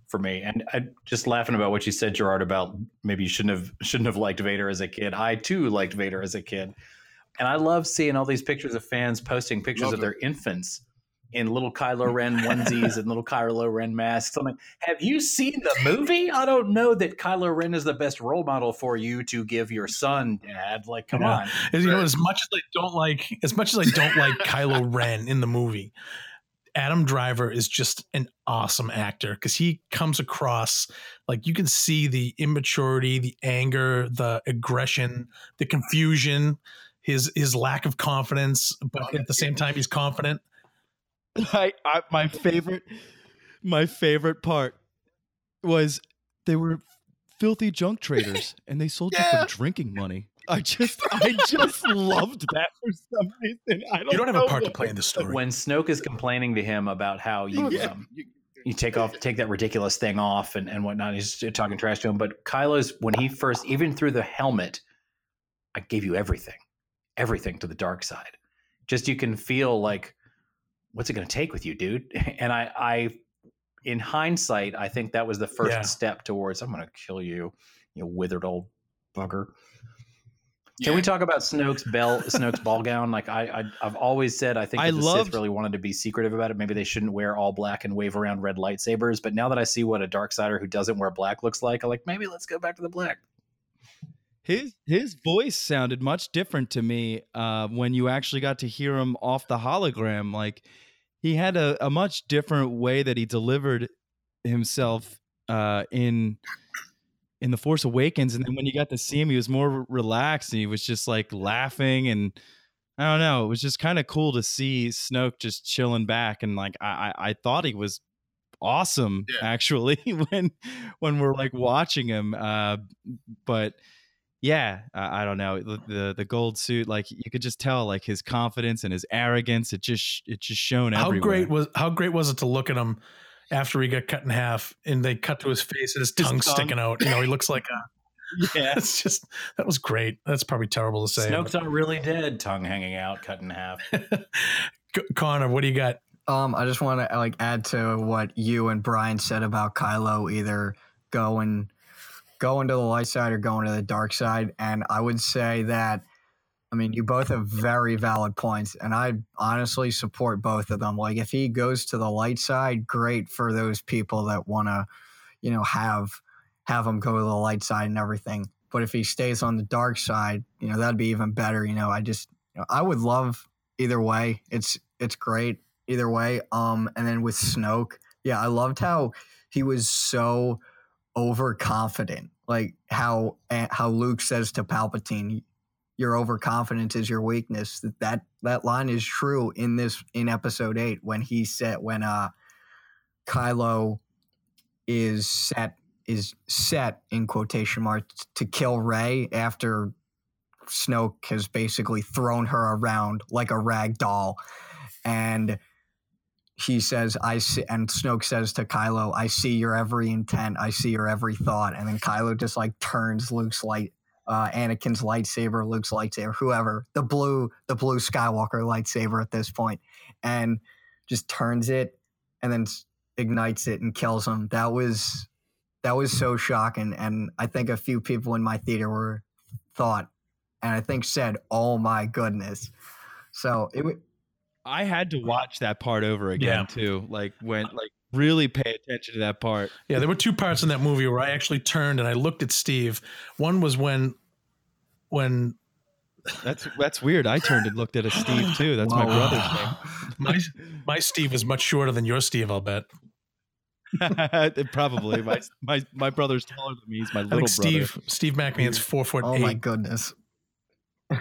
for me. And I just laughing about what you said, Gerard, about maybe you shouldn't have shouldn't have liked Vader as a kid. I too liked Vader as a kid, and I love seeing all these pictures of fans posting pictures Love of it. their infants in little Kylo Ren onesies and little Kylo Ren masks. I'm like, have you seen the movie? I don't know that Kylo Ren is the best role model for you to give your son, Dad. Like, come Yeah. on. As you know, as much as I don't like, as much as I don't like Kylo Ren in the movie, Adam Driver is just an awesome actor because he comes across like you can see the immaturity, the anger, the aggression, the confusion, his his lack of confidence, but at the same time he's confident. I, I my favorite my favorite part was they were filthy junk traders and they sold you Yeah. for drinking money. I just I just loved that for some reason. I don't You don't have a part to play in the story. When Snoke is complaining to him about how you Yeah. um, you take off take that ridiculous thing off and, and whatnot, he's talking trash to him. But Kylo's when he first even through the helmet, I gave you everything, everything to the dark side. Just you can feel like, what's it going to take with you, dude? And I, I, in hindsight, I think that was the first Yeah. step towards I'm going to kill you, you withered old bugger. Can Yeah. we talk about Snoke's bell, Snoke's ball gown? Like I, I, I've always said, I think I the loved- Sith really wanted to be secretive about it. Maybe they shouldn't wear all black and wave around red lightsabers. But now that I see what a dark sider who doesn't wear black looks like, I'm like, maybe let's go back to the black. His his voice sounded much different to me uh, when you actually got to hear him off the hologram. Like he had a, a much different way that he delivered himself uh, in in the Force Awakens, and then when you got to see him, he was more relaxed and he was just like laughing and. I don't know. It was just kind of cool to see Snoke just chilling back, and like I, I, I thought he was awesome Yeah. actually when when we're like watching him. Uh, but yeah, I, I don't know the, the the gold suit. Like you could just tell, like his confidence and his arrogance. It just it just shown how everywhere. great was how great was it to look at him after he got cut in half and they cut to his face and his His tongue tongue. sticking out? You know, he looks like a. Yeah, It's just that was great. That's probably terrible to say. Snoke's not really dead, tongue hanging out, cut in half. Connor, what do you got? Um, I just want to like add to what you and Brian said about Kylo either going going to the light side or going to the dark side, and I would say that I mean you both have very valid points, and I honestly support both of them. Like if he goes to the light side, great for those people that want to, you know, have have him go to the light side and everything. But if he stays on the dark side, you know, that'd be even better. You know, I just you know, I would love either way. It's it's great either way. Um, and then with Snoke, yeah, I loved how he was so overconfident. Like how how Luke says to Palpatine, "Your overconfidence is your weakness." That that that line is true in this in Episode Eight when he said when uh Kylo is set is set in quotation marks to kill Rey after Snoke has basically thrown her around like a rag doll. And he says, I see, and Snoke says to Kylo, I see your every intent. I see your every thought. And then Kylo just like turns Luke's light, uh, Anakin's lightsaber, Luke's lightsaber, whoever, the blue, the blue Skywalker lightsaber at this point, and just turns it and then ignites it and kills him. That was, that was so shocking. And I think a few people in my theater were thought, and I think said, "Oh my goodness!" So it. Wa- I had to watch that part over again Yeah. too. Like when uh, like really pay attention to that part. Yeah, there were two parts in that movie where I actually turned and I looked at Steve. One was when when That's that's weird. I turned and looked at a Steve too. That's my brother's name. my my Steve is much shorter than your Steve, I'll bet. Probably my my my brother's taller than me. He's my I little think brother. Steve Steve McMahon's four foot Oh eight. my goodness!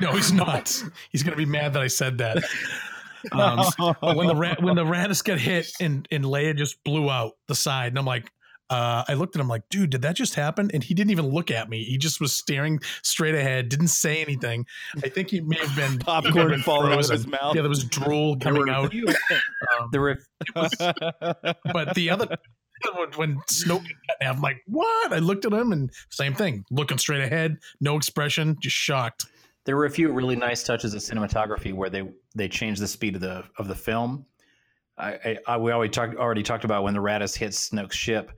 No, he's not. he's gonna be mad that I said that. Um, but when the ra- when the Raddus got hit and and Leia just blew out the side, and I'm like, uh, I looked at him like, dude, did that just happen? And he didn't even look at me. He just was staring straight ahead, didn't say anything. I think he may have been Popcorn he may been falling out of frozen. his mouth. Yeah, there was drool coming out. Um, there were but the other when, when Snoke got cut in half, I'm like, what? I looked at him and same thing, looking straight ahead, no expression, just shocked. There were a few really nice touches of cinematography where they they changed the speed of the of the film. I, I, I we already talked already talked about when the Raddus hits Snoke's ship.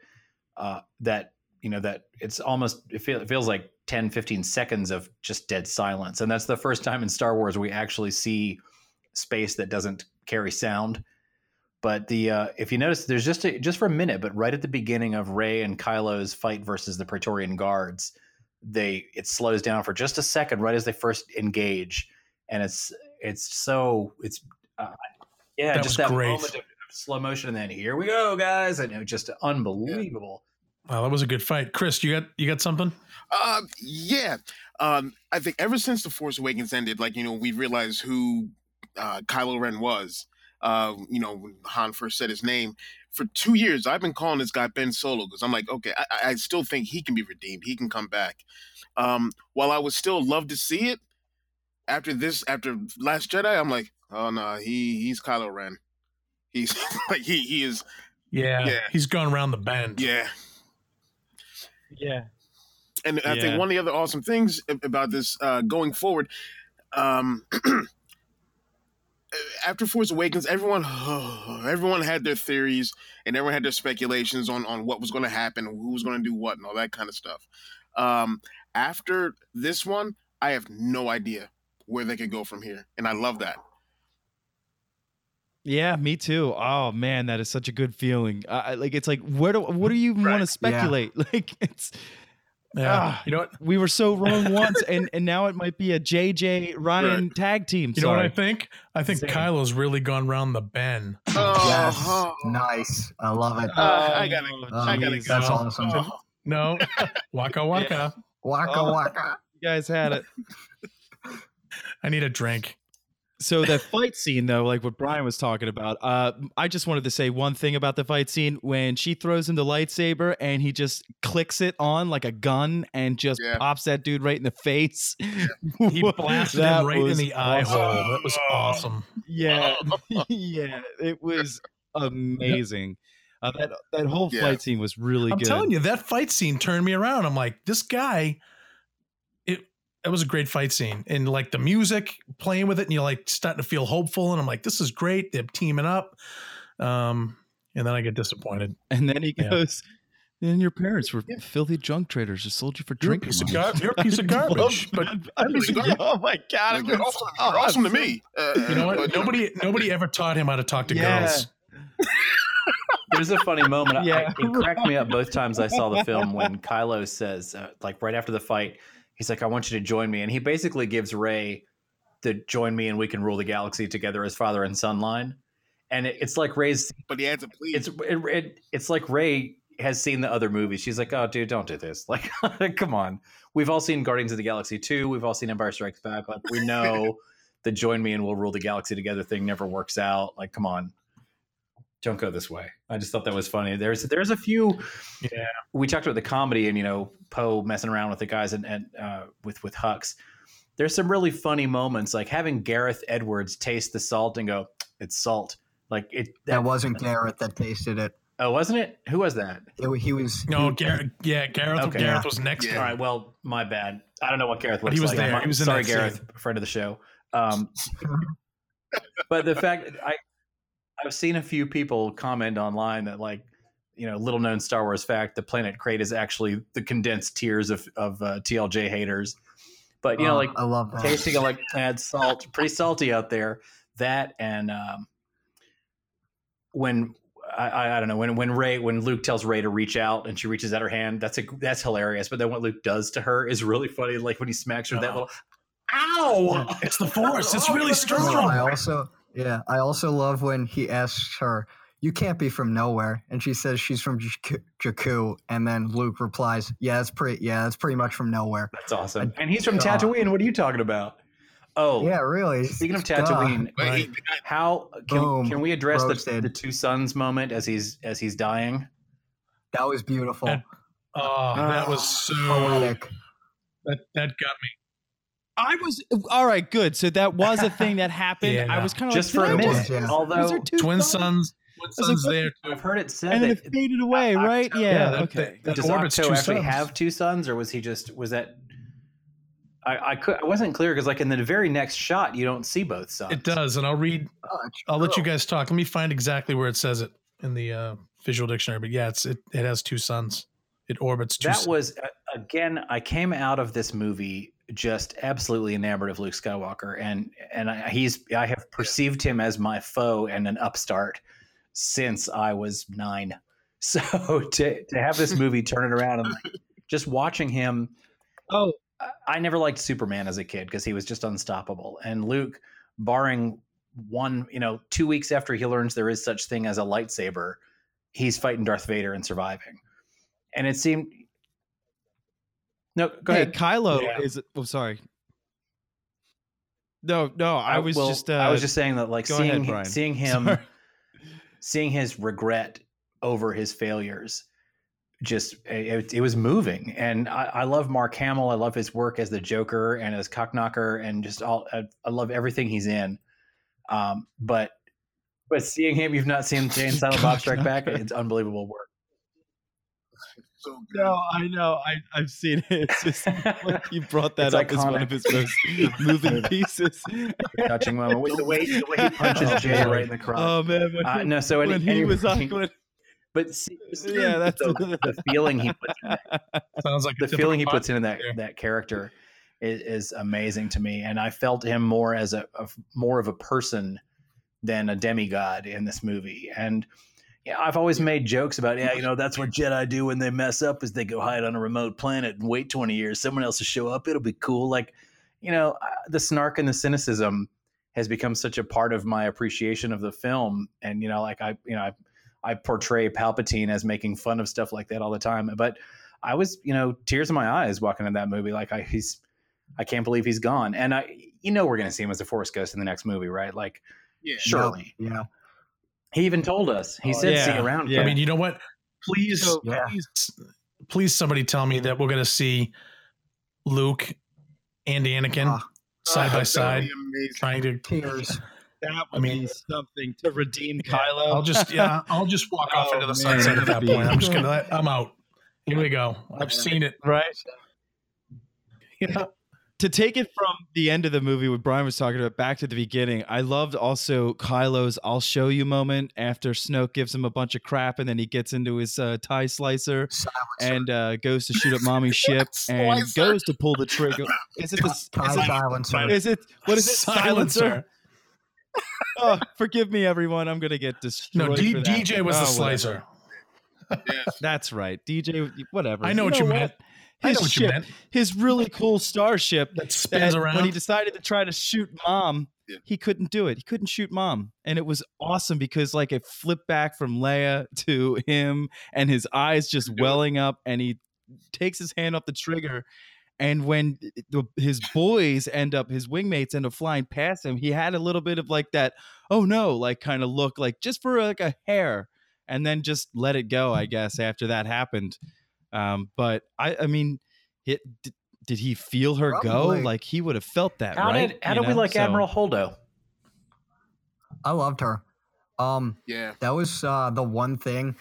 Uh, that you know that it's almost it, feel, it feels like 10 15 seconds of just dead silence and that's the first time in star wars we actually see space that doesn't carry sound but the uh, if you notice there's just a, just for a minute but right at the beginning of Rey and kylo's fight versus the praetorian guards they it slows down for just a second right as they first engage and it's it's so it's uh, yeah That just was that great. moment of slow motion and then here we go guys and it was just unbelievable Wow, that was a good fight. Chris, you got you got something? Uh, yeah. Um, I think ever since the Force Awakens ended, like you know, we realized who uh, Kylo Ren was. Uh, you know, when Han first said his name. For two years I've been calling this guy Ben Solo because I'm like, okay, I, I still think he can be redeemed. He can come back. Um, while I would still love to see it after this, after Last Jedi, I'm like, oh no, he he's Kylo Ren. He's like he he is. Yeah, Yeah. he's gone around the bend. Yeah, Yeah. and I Yeah. think one of the other awesome things about this uh, going forward, um, after Force Awakens, everyone everyone had their theories and everyone had their speculations on on what was going to happen, who was going to do what, and all that kind of stuff. Um, after this one, I have no idea where they could go from here, and I love that. Yeah, me too. Oh man, that is such a good feeling. Uh, like it's like where do what do you even want to speculate? Like it's Yeah. ah, you know what? we were so wrong once, and and now it might be a JJ Rian tag team. You know what I think? I think Same. Kylo's really gone round the bend. Oh, Yes, oh, nice. I love it. uh, I gotta, Oh, I gotta geez. go. That's awesome. Oh. No, waka waka. Waka Oh. waka. You guys had it. I need a drink. So the fight scene, though, like what Brian was talking about, uh, I just wanted to say one thing about the fight scene when she throws him the lightsaber and he just clicks it on like a gun and just Yeah. pops that dude right in the face. He blasted him right in the eye awesome. hole. That was awesome. Yeah, yeah, it was amazing. Uh, that that whole Yeah. fight scene was really I'm good. telling you, that fight scene turned me around. I'm like, this guy. It it was a great fight scene, and like the music playing with it, and you're like starting to feel hopeful, and I'm like, this is great. They're teaming up. Um, and then I get disappointed. And then he Yeah. goes, "And your parents were filthy junk traders who sold you for You're drinking." piece of money." gar- you're a piece of garbage. but I mean, oh my god, it You're awesome, you're awesome to me. Uh, you know what? Nobody nobody ever taught him how to talk to Yeah. girls. There's a funny moment. I- Yeah. it cracked me up both times I saw the film when Kylo says, uh, like right after the fight, he's like, "I want you to join me," and he basically gives Rey the "join me and we can rule the galaxy together" as father and son line, and it, it's like Rey's. but he adds a please. It's it, it, it's like Rey has seen the other movies. She's like, "Oh, dude, don't do this! Like, come on." We've all seen Guardians of the Galaxy two. We've all seen Empire Strikes Back. Like, we know the "join me and we'll rule the galaxy together" thing never works out. Like, come on don't go this way. I just thought that was funny. There's there's a few. Yeah. We talked about the comedy and you know Poe messing around with the guys and, and uh, with with Hux. There's some really funny moments like having Gareth Edwards taste the salt and go, "It's salt." Like it. That wasn't Garrett that tasted it. Oh, wasn't it? Who was that? It- he was. No, he- Gareth. Yeah, Gareth. Okay. Gareth Yeah. was next. Yeah. All right. Well, my bad. I don't know what Gareth was. he was like. there. I'm- He was in sorry, that Gareth, scene. friend of the show. Um, but the fact I I've seen a few people comment online that like you know little known Star Wars fact the planet Crait is actually the condensed tears of of uh, TLJ haters. But you know Oh, like I love that. tasting like add salt, pretty salty out there. That and um, when I, I I don't know when when Rey when Luke tells Rey to reach out and she reaches out her hand, that's a that's hilarious. But then what Luke does to her is really funny. Like when he smacks her with that Oh. little ow. It's the Force. It's really strong. I also, yeah, I also love when he asks her, "You can't be from nowhere," and she says she's from Jakku, Jakku, and then Luke replies, "Yeah, it's pretty. Yeah, it's pretty much from nowhere." That's awesome. And he's from God. Tatooine. What are you talking about? Oh, Yeah, really. Speaking of Tatooine, But how can, Boom. can we address the, the two sons moment as he's as he's dying? that was beautiful, That- Oh, that was so. poetic. That that got me. I was all right. Good. So that was a thing that happened. Yeah. I was kind of Just like, for a minute. Yeah. Although Twin sons?" sons. Twin was like, there. too. I've heard it said and that it faded away, right? Yeah. Yeah, that- okay. that- that does orbit's Ahch-To two actually sons. have two sons, or was he just was that? I I, could, I wasn't clear because like in the very next shot you don't see both sons. It does, and I'll read. Oh, I'll let you guys talk. Let me find exactly where it says it in the uh, visual dictionary. But yeah, it's it, it has two suns. It orbits two. That suns. was uh, again. I came out of this movie just absolutely enamored of Luke Skywalker, and and I, he's I have perceived him as my foe and an upstart since I was nine. So to to have this movie turn it around and like, just watching him. Oh, I- I never liked Superman as a kid because he was just unstoppable, and Luke, barring one, you know, two weeks after he learns there is such thing as a lightsaber, he's fighting Darth Vader and surviving. And it seemed no, go hey, ahead. Kylo Yeah. is. Oh, sorry. No, no. I was well, just. Uh, I was just saying that, like seeing ahead, seeing him, Sorry. seeing his regret over his failures just it, it was moving and I, I love mark hamill i love his work as the joker and as Cocknocker and just all i, I love everything he's in um, but but seeing him you've not seen Jay and Silent Bob Strike Back it's unbelievable work So good. No, I know. I, I've seen it. It's just like you brought that It's up as one of his most moving pieces. touching moment with the way the way he punches Oh, jay right in the crotch Oh man, when, Uh, no, so any- when he any- was on, when, but see, yeah, that's the, the feeling he puts in Sounds like the feeling he puts into that podcast. that character is, is amazing to me, and I felt him more as a, a more of a person than a demigod in this movie. And yeah, I've always made jokes about yeah, you know, that's what Jedi do when they mess up is they go hide on a remote planet and wait twenty years, someone else will show up, it'll be cool. Like, you know, uh, the snark and the cynicism has become such a part of my appreciation of the film, and you know, like I, you know, I, I portray Palpatine as making fun of stuff like that all the time, but I was, you know, tears in my eyes walking in that movie. Like I, he's, I can't believe he's gone. And I, you know, we're going to see him as a Force Ghost in the next movie, right? Like, Yeah. surely. Yeah. He even told us. He Oh, said, "See yeah, you around." yeah. I mean, you know what? Please, So- Yeah. please, please, somebody tell me that we're going to see Luke and Anakin Ah. side by side trying to. Tears. that would I mean- be something to redeem Kylo. I'll just yeah, I'll just walk off Oh, into the man, sunset at that be- point. I'm just gonna let. I'm out. Here we go. I've seen it. right. Yeah. To take it from the end of the movie what Brian was talking about back to the beginning, I loved also Kylo's "I'll show you" moment after Snoke gives him a bunch of crap, and then he gets into his uh, tie slicer Silencer. and uh, goes to shoot up mommy's ship and goes to pull the trigger. Is it the? Is it, silencer. is it what is it? Silencer. Oh, forgive me, everyone. I'm gonna get destroyed. No, D- for that. DJ was the Oh, whatever. slicer. Yes. That's right, DJ. Whatever. I know what you meant. I His know you ship, meant. His ship, his really cool starship That spins that around. when he decided to try to shoot mom Yeah. he couldn't do it he couldn't shoot mom and it was awesome because like it flipped back from leia to him and his eyes just do it. welling up and he takes his hand off the trigger and when the, his boys end up his wingmates end up flying past him he had a little bit of like that oh no like kind of look like just for like a hair and then just let it go i guess after that happened um, but I, I mean, it, did, did he feel her Probably. go? Like he would have felt that, How right? did how You did we like So- Admiral Holdo? I loved her. Um, Yeah. that was uh, the one thing.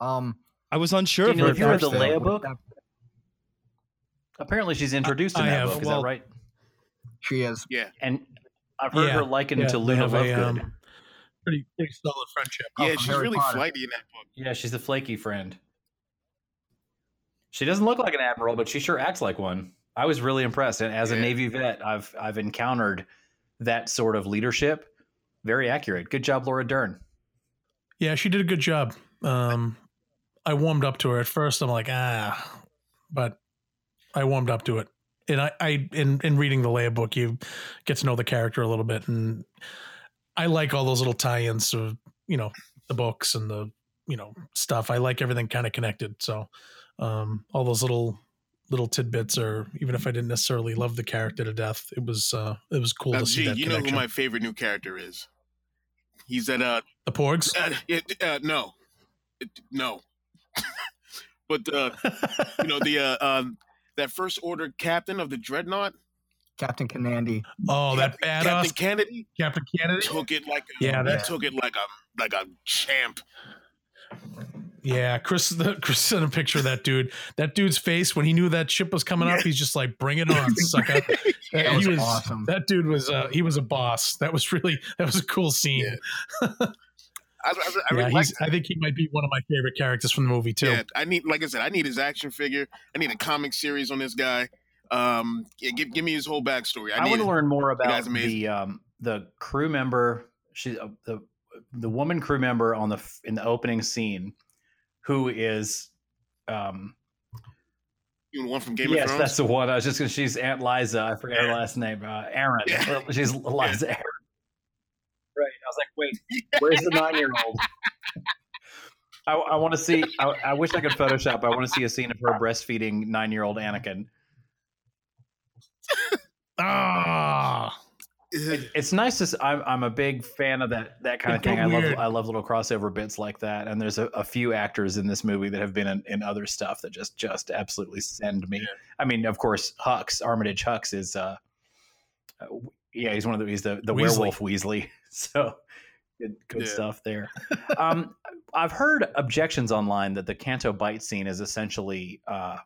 Um, I was unsure of Daniel, her. have you read the first, though. Leia book? Apparently, she's introduced in I that have. book. Is that right? She is. Yeah. And I've heard Yeah, her likened yeah, to they Luna have a, Lovegood. um, pretty pretty solid friendship. Oh, Yeah, from she's Harry really Potter. flighty in that book. yeah, she's the flaky friend. She doesn't look like an admiral, but she sure acts like one. I was really impressed, and as a Yeah. Navy vet, I've I've encountered that sort of leadership. Very accurate. Good job, Laura Dern. Yeah, she did a good job. Um, I warmed up to her at first. I'm like, ah, but I warmed up to it. And I, I in in reading the Leia book, you get to know the character a little bit, and I like all those little tie-ins of you know the books and the you know stuff. I like everything kind of connected. So um, all those little little tidbits, or even if I didn't necessarily love the character to death, it was uh, it was cool Now, to see G, that you know who my favorite new character is? He's at uh, the Porgs. uh, it, uh no, it, no. but uh, you know the uh, um, that first order captain of the dreadnought, Captain Canady. oh, that bad Captain badass Kennedy, Captain Kennedy. took it like a, Yeah, that- took it like a like a champ. Yeah, Chris. The, Chris sent a picture of that dude. That dude's face when he knew that ship was coming up. He's just like, "Bring it on, sucker!" That he was was awesome. That dude was. Uh, he was a boss. That was really. That was a cool scene. Yeah. I, I, I Yeah, he's. like I think he might be one of my favorite characters from the movie too. Yeah, I need, like I said, I need his action figure. I need a comic series on this guy. Um, yeah, give, give me his whole backstory. I, I, need want to it. learn more about guy's amazing. the um, the crew member. She uh, the the woman crew member on the in the opening scene, who is, um, You know, one from Game yes, of Thrones. Yes, that's the one. I was just gonna. She's Aunt Lysa. I forget her last name. Uh, Aaron. Yeah. She's Lysa Arryn. Right. I was like, wait, where's the nine year old? I, I want to see. I, I wish I could Photoshop. I want to see a scene of her breastfeeding nine year old Anakin. Ah, It- it's nice to. I'm, I'm a big fan of that that kind of thing. I love. I love little crossover bits like that. And there's a, a few actors in this movie that have been in, in other stuff that just just absolutely send me. I mean, of course, Hux Armitage Hux is. uh uh, yeah, he's one of the he's the the Weasley. werewolf Weasley. So good, good Yeah. stuff there. um, I've heard objections online that the Canto Bight scene is essentially uh,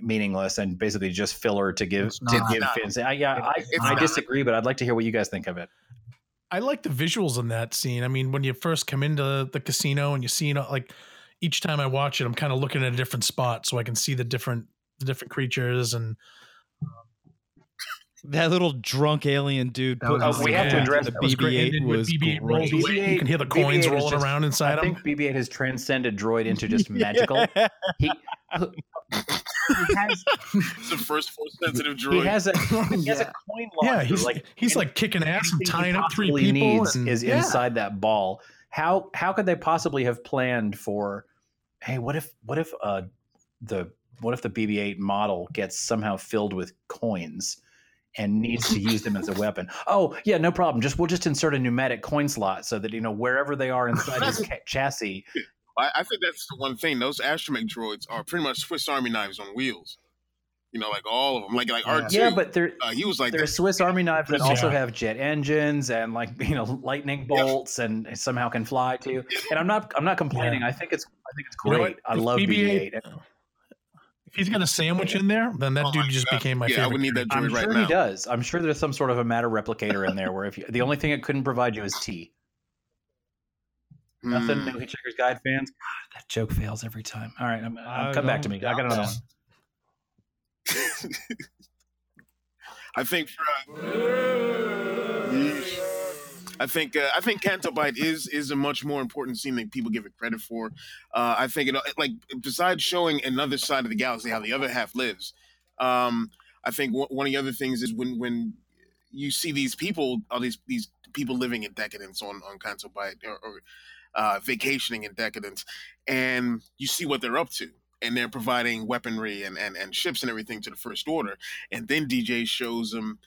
meaningless and basically just filler to give It's to not. give Finn. I, yeah, I, I disagree, but I'd like to hear what you guys think of it. I like the visuals in that scene. I mean, when you first come into the casino and you see, you know, like each time I watch it, I'm kind of looking at a different spot so I can see the different the different creatures and That little drunk alien dude. Put, was putting awesome. we have to address- the that was great. BB-8 was BB-8 rolls away, you can hear the coins BB-8 rolling just- around inside I him. I think BB-8 has transcended droid into just magical. he, he has It's the first force sensitive he droid. has a he has a coin launcher. Yeah, he's like he's like kicking ass and tying up three people. needs and, is yeah. inside that ball. How how could they possibly have planned for? Hey, what if what if uh the what if the BB-8 model gets somehow filled with coins and needs to use them as a weapon? Oh yeah, no problem. Just we'll just insert a pneumatic coin slot so that you know wherever they are inside his ca- chassis. I, I think that's the one thing. Those astromech droids are pretty much Swiss Army knives on wheels. You know, like all of them. Like like Yeah. R two. Yeah, but they're uh, he was like There's that. Swiss Army knives that also have jet engines and like you know lightning bolts and somehow can fly too. And I'm not I'm not complaining. I think it's I think it's You know great. I love BB-8 BB-8. If he's got a sandwich in there, then that Oh dude just God. became my yeah, favorite. I would need that I'm right sure now. he does. I'm sure there's some sort of a matter replicator in there where if you, the only thing it couldn't provide you is tea. Nothing, no Hitchhiker's Guide fans. God, that joke fails every time. All right, I'm, I'm, come back to me. I got another one. I think for, uh, I think uh, I think Canto Bight is is a much more important scene than people give it credit for. Uh, I think it like besides showing another side of the galaxy, how the other half lives. Um, I think one one of the other things is when when you see these people, all these these people living in decadence on on Canto Bight or, or uh, vacationing in decadence, and you see what they're up to. And they're providing weaponry and, and, and ships and everything to the First Order. And then DJ shows them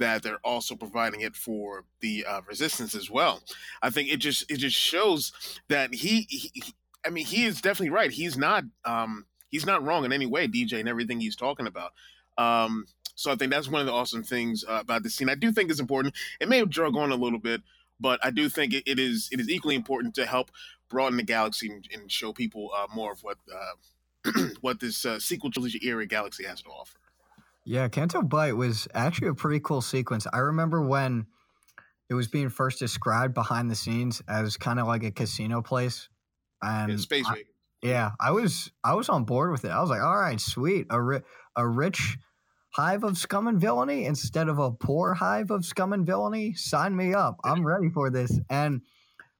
that they're also providing it for the uh, resistance as well. I think it just it just shows that he, he, he- I mean he is definitely right. He's not um he's not wrong in any way, DJ, and everything he's talking about. Um, so I think that's one of the awesome things uh, about this scene. I do think it's important. It may have drug on a little bit, but I do think it, it is it is equally important to help broaden the galaxy and, and show people uh, more of what uh, what this uh, sequel trilogy era galaxy has to offer. Yeah, Canto Bight was actually a pretty cool sequence. I remember when it was being first described behind the scenes as kind of like a casino place. And Yeah, Space I- yeah, I was I was on board with it. I was like, all right, sweet, a ri- a rich hive of scum and villainy instead of a poor hive of scum and villainy. Sign me up. I'm ready for this. And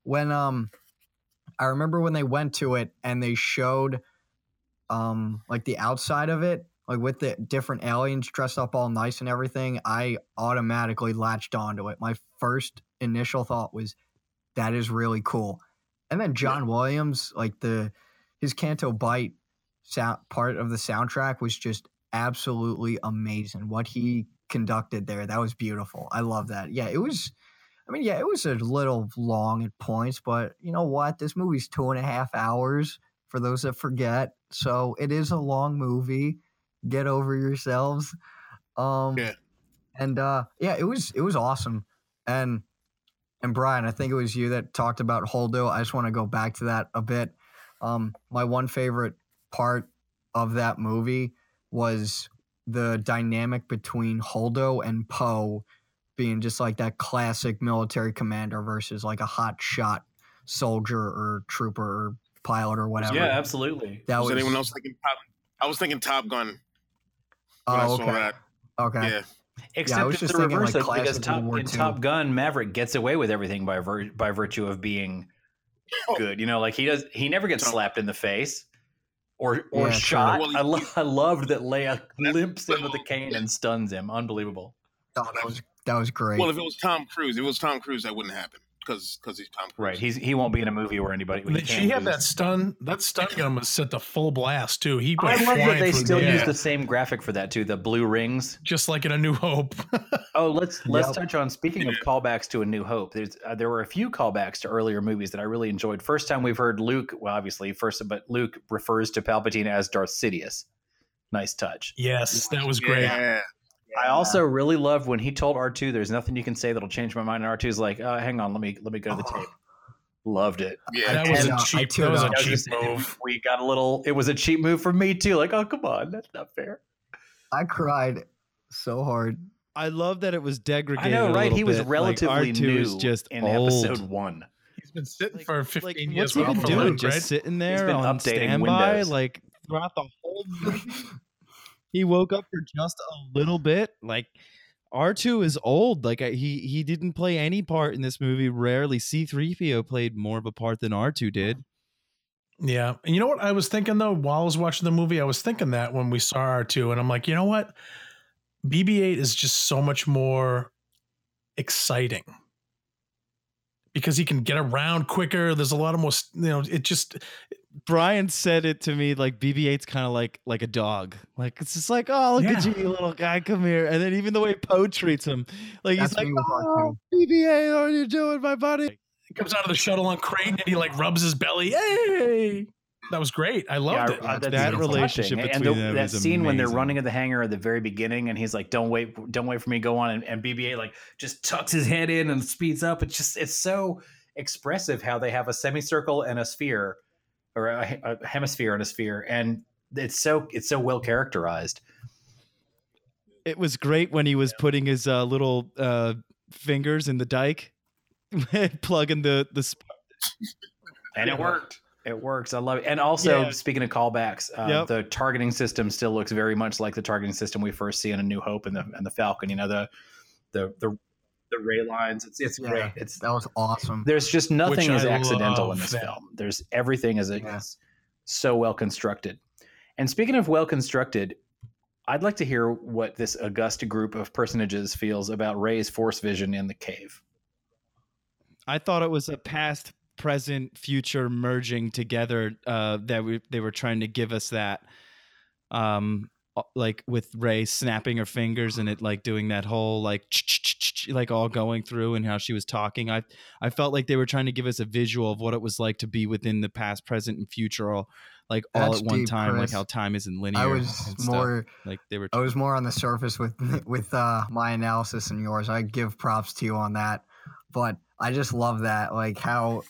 when um, I remember when they went to it and they showed um like the outside of it like with the different aliens dressed up all nice and everything i automatically latched onto it. My first initial thought was that is really cool. And then john williams like the his Canto Bight sound part of the soundtrack was just absolutely amazing what he conducted there. That was beautiful. I love that. Yeah it was i mean yeah it was a little long at points but you know what? This movie's two and a half hours for those that forget. So it is a long movie get over yourselves um Yeah. and uh yeah it was it was awesome and and brian i think it was you that talked about holdo i just want to go back to that a bit um my one favorite part of that movie was the dynamic between holdo and poe being just like that classic military commander versus like a hot shot soldier or trooper or pilot or whatever Yeah, absolutely. that was, was anyone else thinking Top? I was thinking Top Gun when I oh saw okay that. okay Yeah, Except was it's just the thinking, reverse like, of because Top, in II. Top Gun, Maverick gets away with everything by vir- by virtue of being Oh. good. You know, like he does. He never gets slapped in the face or or Yeah, shot. Well, I, lo- I loved that Leia That's- limps in with a cane and stuns him. Unbelievable. Oh, that was that was great Well, if it was Tom Cruise, if it was Tom Cruise, that wouldn't happen because because he's Tom Cruise. Right. He's he won't be in a movie where anybody. he She can't had that stun. That stun gun was set to full blast too. He I went love that they still the use the same graphic for that too. The blue rings. just like in A New Hope. Oh, let's let's Yep. touch on speaking of callbacks to A New Hope. There's uh, there were a few callbacks to earlier movies that I really enjoyed. First time we've heard Luke, well, obviously first, but Luke refers to Palpatine as Darth Sidious. Nice touch. yes, that was great. Yeah. I also really loved when he told R two, "There's nothing you can say that'll change my mind." And R 2s like, uh, "Hang on, let me let me go to the tape." Loved it. Yeah. That was And, a uh, cheap. That was a up. Was cheap saying, move. We got a little. It was a cheap move for me too. Like, oh come on, that's not fair. I cried so hard. I love that it was I degraded. know, right? He was bit. Like, relatively R2 new is just in old. episode one. He's been sitting Like- for 15 like, years. what's he off been doing? Luke, Just right? sitting there been on updating standby, Windows. like throughout the whole movie. He woke up for just a little bit. Like R two is old. Like he he didn't play any part in this movie. Rarely C three PO played more of a part than R two did. Yeah. And you know what I was thinking though while I was watching the movie? I was thinking that when we saw R2 and I'm like, you know what? BB-8 is just so much more exciting because he can get around quicker. There's a lot of more, you know, it just Brian said it to me like BB-8's kind of like like a dog. Like it's just like, oh look at Yeah. you, you little guy, come here. And then even the way Poe treats him, like That's he's like, me oh, BB-8, what are you doing, my buddy? he comes out of the shuttle on Crait and he like rubs his belly. Hey. That was great. I loved Yeah, it. Uh, I- That that's relationship touching. between and the, them that is scene when they're running at the hangar at the very beginning, and he's like, "Don't wait, don't wait for me, go on." And, and BB-8 like just tucks his head in and speeds up. It's just it's so expressive how they have a semicircle and a sphere, or a, a hemisphere and a sphere, and it's so it's so well characterized. it was great when he was putting his uh, little uh, fingers in the dike, plugging the the. Sp- and it worked. It works. I love it. And also, Yeah. speaking of callbacks, uh, Yep. the targeting system still looks very much like the targeting system we first see in A New Hope and the and the Falcon. You know the the the, the ray lines. It's it's Yeah, great. It's That was awesome. there's just nothing Which is I accidental in this that. film. There's everything is Yeah. is so well constructed. And speaking of well constructed, I'd like to hear what this august group of personages feels about Rey's force vision in the cave. I thought it was a past, present, future merging together. Uh, that we they were trying to give us that, um, like with Rey snapping her fingers and it like doing that whole like like all going through and how she was talking. I I felt like they were trying to give us a visual of what it was like to be within the past, present, and future all like all at one deep, time. Like how time isn't linear. I was more like they were. I was more on the surface with with uh, my analysis and yours. I give props to you on that, but I just love that, like how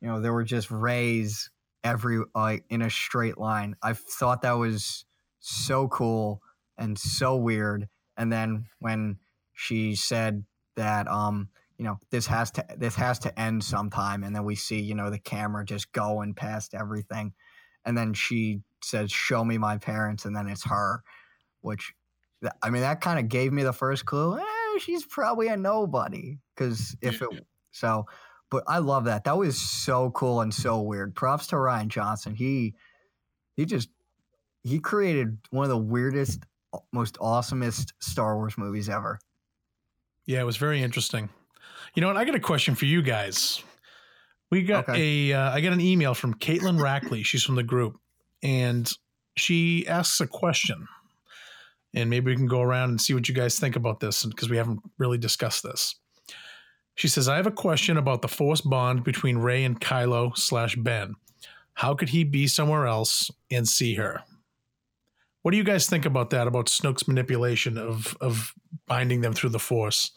you know there were just rays every like in a straight line. I thought that was so cool and so weird. And then when she said that, um, you know, this has to this has to end sometime, and then we see you know the camera just going past everything, and then she says, "Show me my parents," and then it's her which I mean that kind of gave me the first clue. Eh, she's probably a nobody because if it so, but I love that. That was so cool and so weird. Props to Rian Johnson. He he just he created one of the weirdest, most awesomest Star Wars movies ever. Yeah, it was very interesting. You know what? I got a question for you guys. We got a, uh, I got an email from Caitlin Rackley. She's from the group, and she asks a question. And maybe we can go around and see what you guys think about this, because we haven't really discussed this. She says, "I have a question about the force bond between Rey and Kylo slash Ben. How could he be somewhere else and see her? What do you guys think about that? About Snoke's manipulation of of binding them through the force?"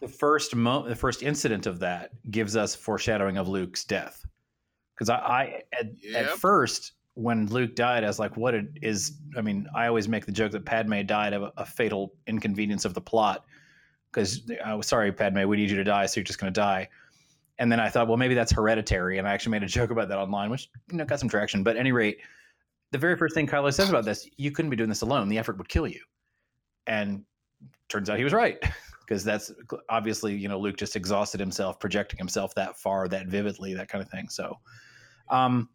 the first mo- the first incident of that gives us foreshadowing of Luke's death. Because I, I at, at first when Luke died, I was like, "What it is?" I mean, I always make the joke that Padme died of a, a fatal inconvenience of the plot. Because I uh, was sorry, Padme, we need you to die, so you're just going to die. And then I thought, well, maybe that's hereditary, and I actually made a joke about that online, which you know got some traction. But at any rate, the very first thing Kylo says about this, you couldn't be doing this alone. The effort would kill you. And turns out he was right because that's obviously you know Luke just exhausted himself projecting himself that far that vividly that kind of thing so um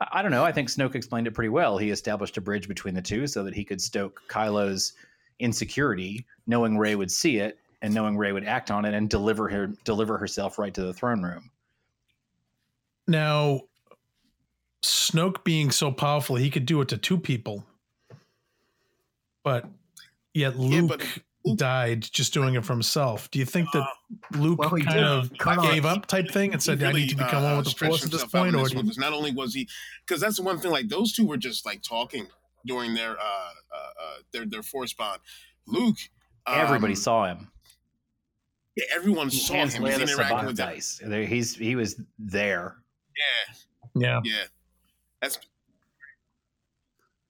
I, I don't know I think Snoke explained it pretty well he established a bridge between the two so that he could stoke Kylo's insecurity knowing Rey would see it and knowing Rey would act on it and deliver her deliver herself right to the throne room. Now, Snoke being so powerful, he could do it to two people. But yet Luke died just doing it for himself. Do you think that Luke Well, kind did of cut off- gave up type thing and He said, I need to become uh, one with the Force at this himself out in point? Or this one, not only was he, because that's the one thing. Like those two were just like talking during their uh, uh, uh their their force bond. Luke, um, Everybody saw him. Yeah, everyone He saw him. He's Leia the interacting Sabacc with them. dice. He's he was there. Yeah, yeah. yeah. That's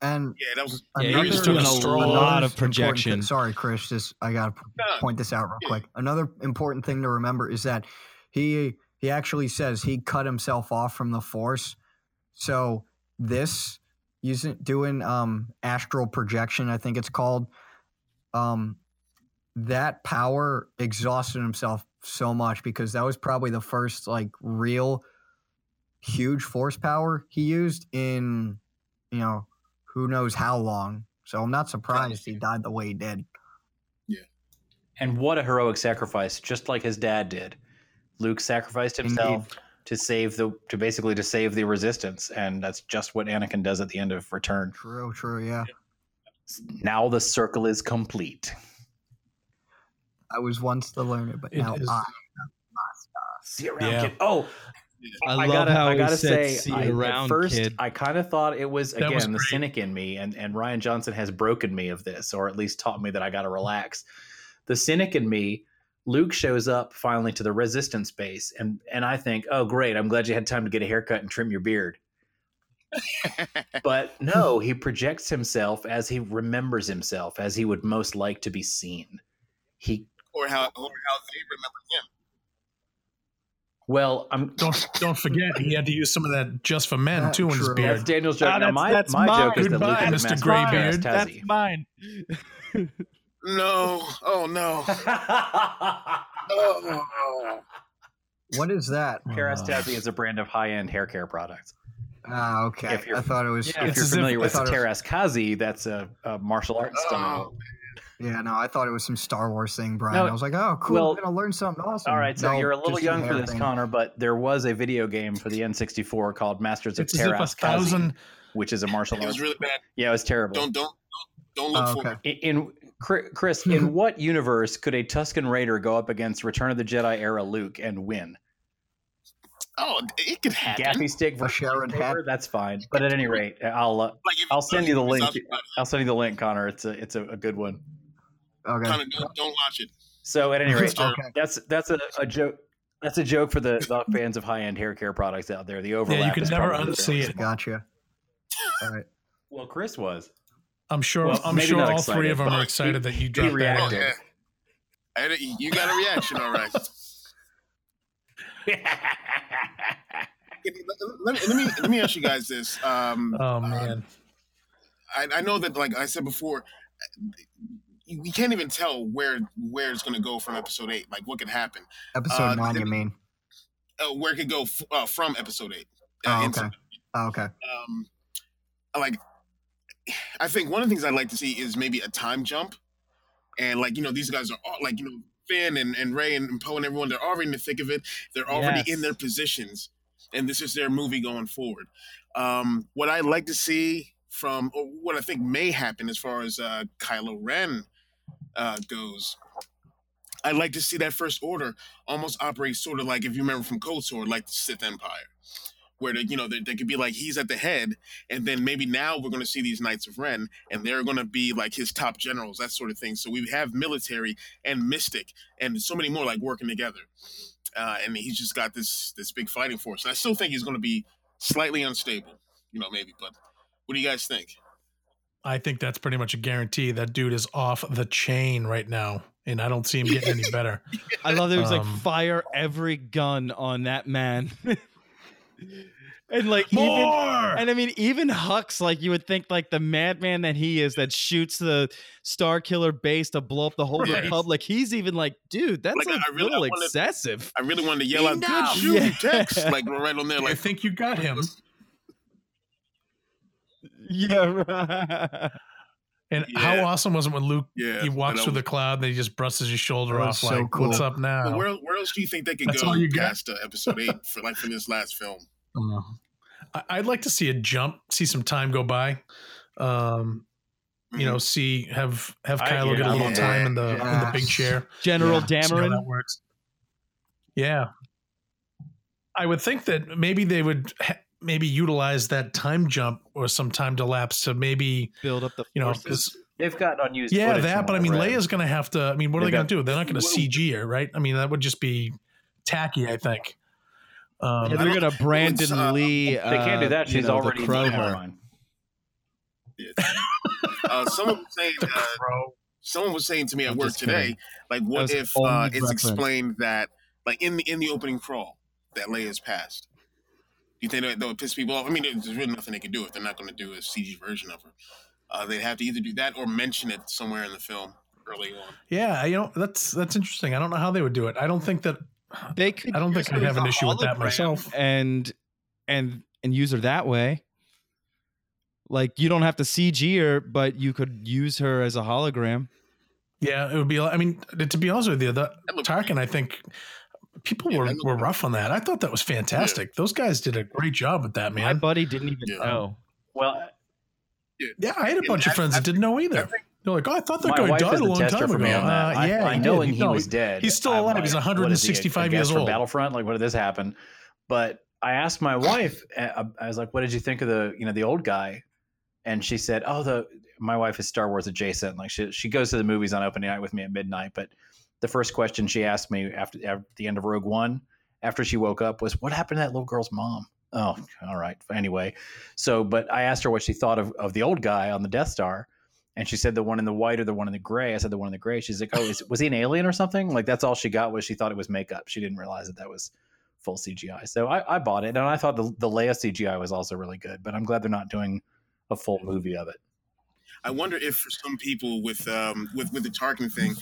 And yeah. That was Yeah, he another- was doing a another lot of important projection. thing- Sorry, Chris. Just I gotta p- point this out real quick. Another important thing to remember is that he he actually says he cut himself off from the Force. So this using doing um astral projection, I think it's called. Um, that power exhausted himself so much because that was probably the first like real huge force power he used in you know who knows how long. So I'm not surprised he died the way he did. Yeah. And what a heroic sacrifice, just like his dad did. Luke sacrificed himself to save the to basically to save the resistance, and that's just what Anakin does at the end of Return. True, true, yeah. Now the circle is complete. I was once the learner, but It now is- I. See you around, Yeah. kid. Oh, I, I, love gotta, how I gotta said, say, "See I, you at first, kid." I kind of thought it was That again was the cynic in me, and and Rian Johnson has broken me of this, or at least taught me that I got to relax. The cynic in me, Luke shows up finally to the resistance base, and and I think, oh great, I'm glad you had time to get a haircut and trim your beard. but no, he projects himself as he remembers himself, as he would most like to be seen. He or how or how they remember him. Well, I'm don't don't forget he had to use some of that just for men Uh, too in his true. That's beard. Daniel's joke. Ah, now, that's- my that's my mine. joke is that Luke Goodbye, Mr. master of Graybeard. That's mine. No, oh no. Oh. What is that? Kérastase is a brand of high-end hair care products. Ah, okay. If you're- I thought it was. Yeah, if you're as if- familiar with thought it was- Teräs Käsi, that's a, a martial arts style. Yeah, no, I thought it was some Star Wars thing, Brian. No, I was like, oh, cool. well, I'm gonna learn something awesome. All right, so No, you're a little young for this, thing. Connor, but there was a video game for the N64 called Masters of It's as if a Teräs Käsi, thousand which is a martial It arts. was really bad. yeah, it was terrible. Don't don't don't, don't look Oh, for it. In, in Chris, in what universe could a Tusken Raider go up against Return of the Jedi era Luke and win? Oh, it could happen. Gaffi stick for Sharon lightsaber? hat. That's fine. But at any rate, I'll uh, Like if I'll send you the link. Connor, I'll send you the link, Connor. It's a it's a, a good one. Okay. don't, don't watch it. So at any rate, Okay. that's that's a, a joke. That's a joke for the, the fans of high end hair care products out there. The overlap. Yeah, you can is never probably unsee there. it. Gotcha. All right. Well, Chris was. I'm sure. Well, I'm sure not all three of them but are he- excited that you dropped that. Oh, reacted. yeah. I you got a reaction, all right. let, me, let me let me ask you guys this. Um, Oh man, I, I know that, like I said before, we can't even tell where where it's going to go from episode eight. Like what could happen, Episode Uh, nine, the- you mean? uh, where it could go f- uh, from episode eight. Oh, into- okay. Oh, okay. um, like I think one of the things I'd like to see is maybe a time jump, and like you know these guys are all like you know Finn and, and Rey and Poe and everyone they're already in the thick of it. They're already in their positions, and this is their movie going forward. Um, what I'd like to see from or what I think may happen as far as uh, Kylo Ren uh, goes. I'd like to see that first order almost operate sort of like if you remember from KOTOR, like the Sith Empire, where they, you know they, they could be like he's at the head, and then maybe now we're going to see these Knights of Ren, and they're going to be like his top generals, that sort of thing. So we have military and mystic, and so many more like working together. Uh, and he's just got this this big fighting force. And I still think he's going to be slightly unstable, you know, maybe. But what do you guys think? I think that's pretty much a guarantee. That dude is off the chain right now, and I don't see him getting any better. I love that he was like Um, fire every gun on that man. and like even More. and I mean even Hux, like you would think like the madman that he is that shoots the Star Killer base to blow up the whole Right. Republic. He's even like, dude, that's Like, a I really- I little wanted- excessive. I really wanted to yell out, Enough! "Good shooting, Yeah. Tex!" Like right on there, Like, I think you got him. Yeah, right. And how awesome was it when Luke Yeah, he walks that through the cloud and he just brushes his shoulder off so like, "What's up now?" But where, where else do you think they could That's go all you got? past uh, episode eight for like for this last film? Uh, I- I'd like to see a jump, see some time go by. Um, you know, see have have I- Kylo get a yeah, little yeah, time in the in the big chair. General Yeah. Dameron. that works. Yeah, I would think that maybe they would ha- maybe utilize that time jump or some time to lapse to maybe build up the you know. forces. 'cause- They've got unused. yeah, that. But I mean, read. Leia's going to have to. I mean, what are they They've going to do? They're not going to CG her, right? I mean, that would just be tacky. I think. Um, Yeah, they're gonna Brandon uh, Lee. they can't do uh, that. She's know, the already crow never her. mind. Uh, someone was saying the uh, someone was saying to me at I'm work today, like, what was if uh, it's reference. explained that, like, in the in the opening crawl, that Leia's passed? Do you think that, that would piss people off? I mean, there's really nothing they can do if they're not going to do a CG version of her. Uh, they'd have to either do that or mention it somewhere in the film early on. Yeah, you know that's that's interesting. I don't know how they would do it. I don't think that They could. I don't think I'd have an issue with that myself. And and and use her that way. Like you don't have to CG her, but you could use her as a hologram. Yeah, it would be. I mean, to be honest with you, the That Tarkin, I think people Yeah, were, were rough on that. I thought that was fantastic. Those guys did a great job with that, man. My buddy didn't even Yeah. know. Well, Yeah, I had a Yeah, bunch of friends I that didn't know either. Think- They're like, "Oh, I thought that guy died a long time ago." me on that. Uh, I, yeah, I he knowing he was dead. He's still alive. like, He's what is he, a- 165 a years old. Battlefront. Like, what did this happen? But I asked my wife. uh, I was like, "What did you think of the you know the old guy?" And she said, "Oh, the my wife is Star Wars adjacent. Like she she goes to the movies on opening night with me at midnight. But the first question she asked me after at the end of Rogue One, after she woke up, was, "What happened to that little girl's mom?" Oh, all right. Anyway, so but I asked her what she thought of of the old guy on the Death Star. And she said the one in the white or the one in the gray. I said the one in the gray. She's like, "Oh, is, was he an alien or something?" Like that's all she got was she thought it was makeup. She didn't realize that that was full CGI. So I, I bought it, and I thought the the Leia CGI was also really good. But I'm glad they're not doing a full mm-hmm. movie of it. I wonder if for some people with um with with the Tarkin thing,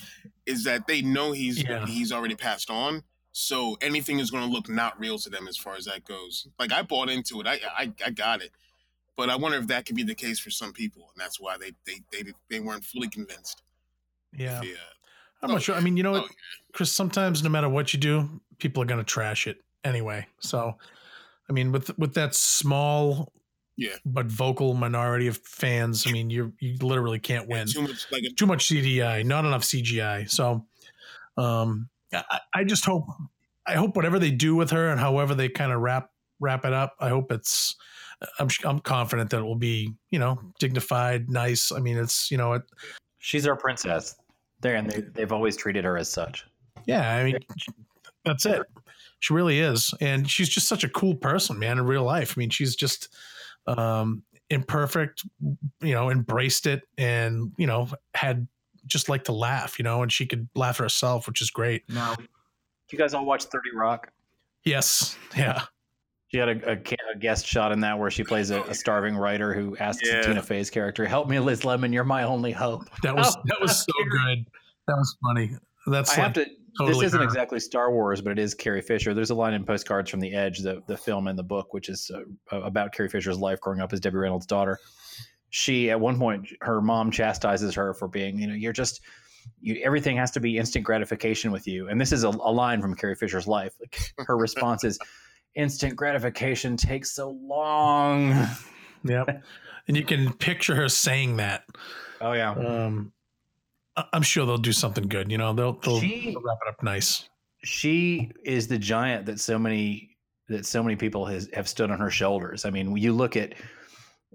is that they know he's Yeah. he's already passed on, so anything is going to look not real to them as far as that goes. Like I bought into it, I I, I got it, but I wonder if that could be the case for some people, and that's why they they they, they weren't fully convinced. Yeah, Yeah, I'm Oh, not sure. I mean, you know what, Oh, Chris? Sometimes, no matter what you do, people are going to trash it anyway. So, I mean, with with that small, Yeah. but vocal minority of fans, I mean, you you literally can't win. too much like a, too much CGI, not enough CGI. So, um, I, I just hope, I hope whatever they do with her and however they kind of wrap wrap it up, I hope it's, I'm I'm confident that it will be, you know, dignified, nice. I mean, it's you know, it, She's our princess. There, and they, they've always treated her as such. yeah. I mean, that's it. She really is, and she's just such a cool person, man. In real life, I mean, she's just um, imperfect. You know, embraced it, and you know, had just like to laugh. You know, and she could laugh herself, which is great. No, You guys all watch Thirty Rock? Yes. Yeah. She had a, a, a guest shot in that where she plays a, a starving writer who asks Yeah. Tina Fey's character, "Help me, Liz Lemon. You're my only hope." That was Oh, that was so good. That was funny. That's I like have to. Totally this isn't her. exactly Star Wars, but it is Carrie Fisher. There's a line in Postcards from the Edge, the the film and the book, which is uh, about Carrie Fisher's life growing up as Debbie Reynolds' daughter. She at one point, her mom chastises her for being, you know, you're just. You, everything has to be instant gratification with you, and this is a, a line from Carrie Fisher's life. Like, her response is, "Instant gratification takes so long." Yep. and you can picture her saying that. Oh yeah, Um, I'm sure they'll do something good. You know, they'll they'll, She- they'll wrap it up nice. she is the giant that so many that so many people has, have stood on her shoulders. I mean, you look at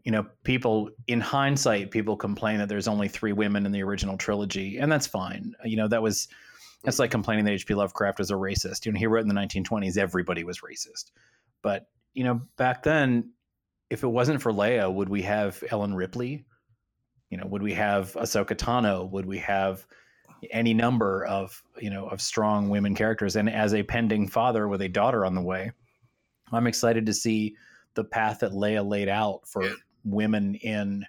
you know people in hindsight, people complain that there's only three women in the original trilogy, and that's fine. You know, that was that's like complaining that H.P. Lovecraft was a racist. You know, he wrote in the 1920s, everybody was racist, but you know, back then, if it wasn't for Leia, would we have Ellen Ripley? You know, would we have Ahsoka Tano? Would we have any number of you know of strong women characters? And as a pending father with a daughter on the way, I'm excited to see the path that Leia laid out for Yeah. women in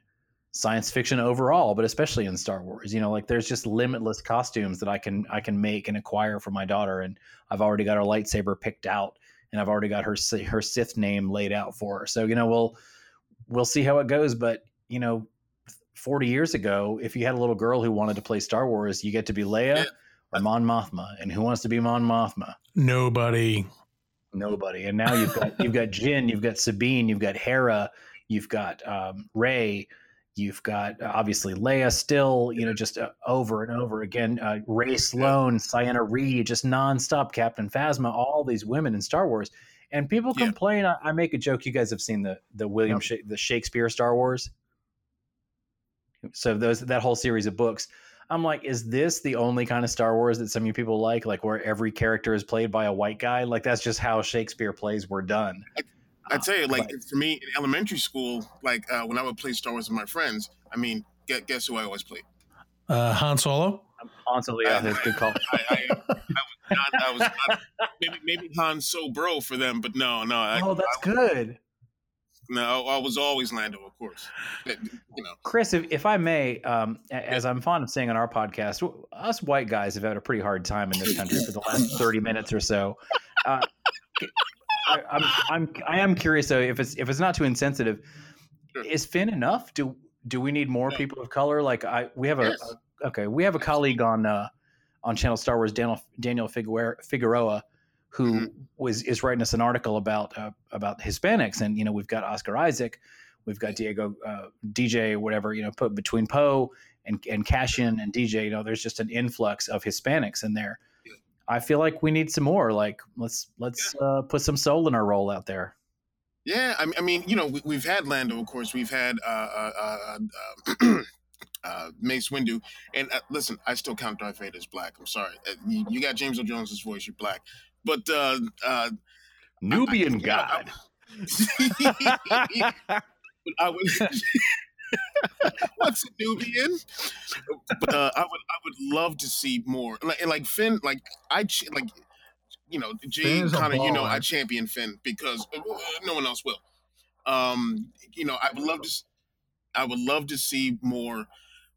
science fiction overall, but especially in Star Wars. You know, like there's just limitless costumes that I can I can make and acquire for my daughter, and I've already got her lightsaber picked out, and I've already got her her Sith name laid out for her. So you know, we'll we'll see how it goes, but you know, 40 years ago, if you had a little girl who wanted to play Star Wars, you get to be Leia or Mon Mothma. And who wants to be Mon Mothma? Nobody. Nobody. And now you've got you've got Jyn, you've got Sabine, you've got Hera, you've got um, Rey, you've got uh, obviously Leia. Still, you know, just uh, over and over again. Uh, Rae Sloane, Sienna Reed, just nonstop. Captain Phasma, all these women in Star Wars. And people Yeah. complain. I, I make a joke. You guys have seen the the William Yep. Sha- the Shakespeare Star Wars. So those that whole series of books. I'm like, is this the only kind of Star Wars that some of you people like? Like where every character is played by a white guy? Like that's just how Shakespeare plays were done. I tell you, like Right. for me in elementary school, like uh, when I would play Star Wars with my friends, I mean, guess, guess who I always played? Uh, Han Solo. Hanso, yeah, that's a good call. I, I, I was not. I was not. Maybe maybe Han So Bro for them, but no, no. I, Oh, that's good. No, I was always Lando, of course. But, You know, Chris, if, if I may, um, as I'm fond of saying on our podcast, us white guys have had a pretty hard time in this country for the last 30 minutes or so. Uh, I, I'm, I'm, I am curious though, if it's if it's not too insensitive, Sure. is Finn enough? Do do we need more No. people of color? Like I, we have a, Yes. a- okay, we have a colleague on uh, on Channel Star Wars, Daniel Daniel Figueroa, Figueroa who Mhm. was is writing us an article about uh, about Hispanics, and you know we've got Oscar Isaac, we've got Diego uh, DJ, whatever you know, put between Poe and and Cassian and DJ, you know, there's just an influx of Hispanics in there. I feel like we need some more. Like let's let's uh, put some soul in our role out there. yeah. I, mean- I mean, you know, we, we've had Lando, of course. We've had uh, uh, uh, uh, uh, Mace Windu, and uh, listen, I still count Darth Vader as black. I'm sorry, uh, you, you got James Earl Jones's voice. You're black, but uh, uh, Nubian know, I- but I would. What's a Nubian? But uh, I would, I would love to see more. Like, and like Finn, like I, ch- like, you know, Jane a Connor, you know. I champion Finn because uh, no one else will. Um, you know, I would love to, I would love to see more,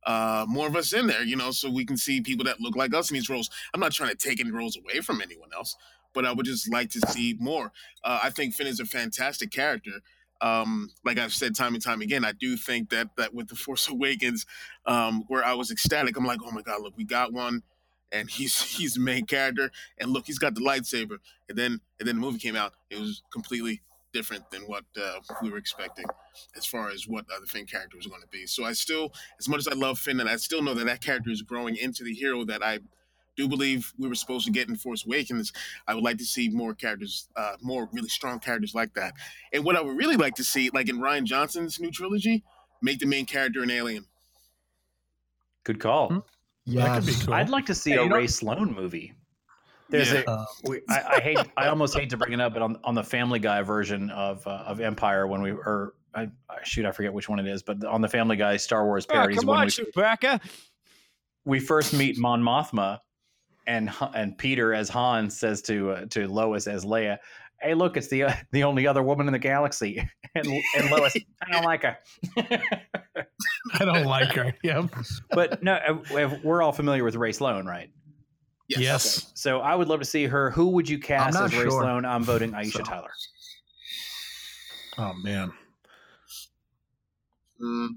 uh, more of us in there. You know, so we can see people that look like us in these roles. I'm not trying to take any roles away from anyone else, but I would just like to see more. Uh, I think Finn is a fantastic character um, like I've said time and time again, I do think that that with the Force Awakens, um, where I was ecstatic, I'm like, oh my god, look, we got one, and he's he's the main character, and look, he's got the lightsaber, and then and then the movie came out, it was completely different than what uh, we were expecting, as far as what uh, the Finn character was going to be. So I still, as much as I love Finn, and I still know that that character is growing into the hero that I do believe we were supposed to get in Force Awakens. I would like to see more characters, uh, more really strong characters like that. And what I would really like to see, like in Rian Johnson's new trilogy, make the main character an alien. Good call. Hmm. Yes. That could be cool. I'd like to see Hey, a you know- Rae Sloane movie. There's Yeah. a Uh, we, I, I hate I almost hate to bring it up, but on on the Family Guy version of uh, of Empire when we or I, I shoot I forget which one it is, but on the Family Guy Star Wars Oh, come when on, we, Chewbacca. we first meet Mon Mothma, and and Peter as Han says to uh, to Lois as Leia, "Hey, look, it's the uh, the only other woman in the galaxy," and and Lois, I don't like her. I don't like her. Yep. but no, uh, we're all familiar with Rae Sloane, right? Yes. So I would love to see her. Who would you cast not as Rae sure. Sloane? I'm voting Aisha So- Tyler. Oh man. Mm,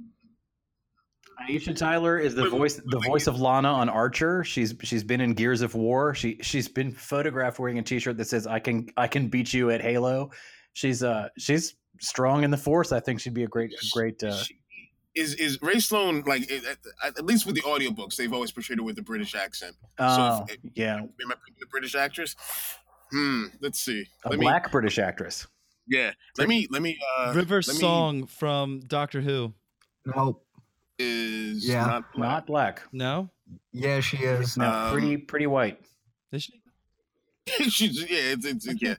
Aisha Tyler is the Wait, wait, voice the voice of Lana on Archer. She's she's been in Gears of War. She she's been photographed wearing a T-shirt that says "I can I can beat you at Halo." She's uh she's strong in the Force. I think she'd be a great a great. Uh, Is is Rae Sloane like at, at- at least with the audiobooks they've always portrayed her with a British accent. oh, if- yeah, Am I picking a British actress? Hmm. Let's see. a let black British actress. Yeah. Let me. Let me. Uh, River let me- Song from Doctor Who. Nope. Is Yeah. not black. Not black. No, Yeah, she is. No, Um, pretty pretty white. is she? She's yeah. It's, it's yeah.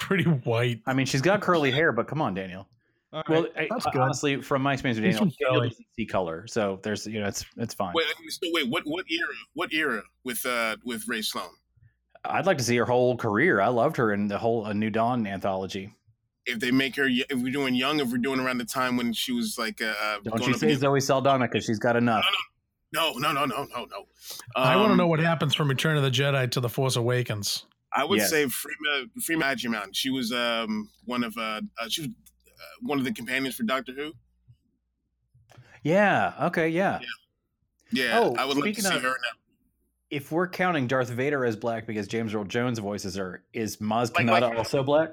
Pretty white. I mean, she's got curly hair, but come on, Daniel. All Well. I- That's good. honestly, from my experience with He's Daniel, from Daniel doesn't see color, so there's you know it's it's fine. Wait. So wait. What what era? What era with uh with Rae Sloane? I'd like to see her whole career. I loved her in the whole A New Dawn anthology. If they make her, if we're doing young, if we're doing around the time when she was like, uh, uh, Don't going you up say Zoe Saldana because she's got enough. No, no, no, no, no, no. I want to Um, know what happens from Return of the Jedi to The Force Awakens. I would Yes. say Freema Freema Agyeman. She was um one of uh, uh she was uh, one of the companions for Doctor Who. Yeah. Okay. Yeah. Yeah, Oh, I would like to speaking see of- her now. If we're counting Darth Vader as black because James Earl Jones voices her, is Maz Like- Kanata like- also black?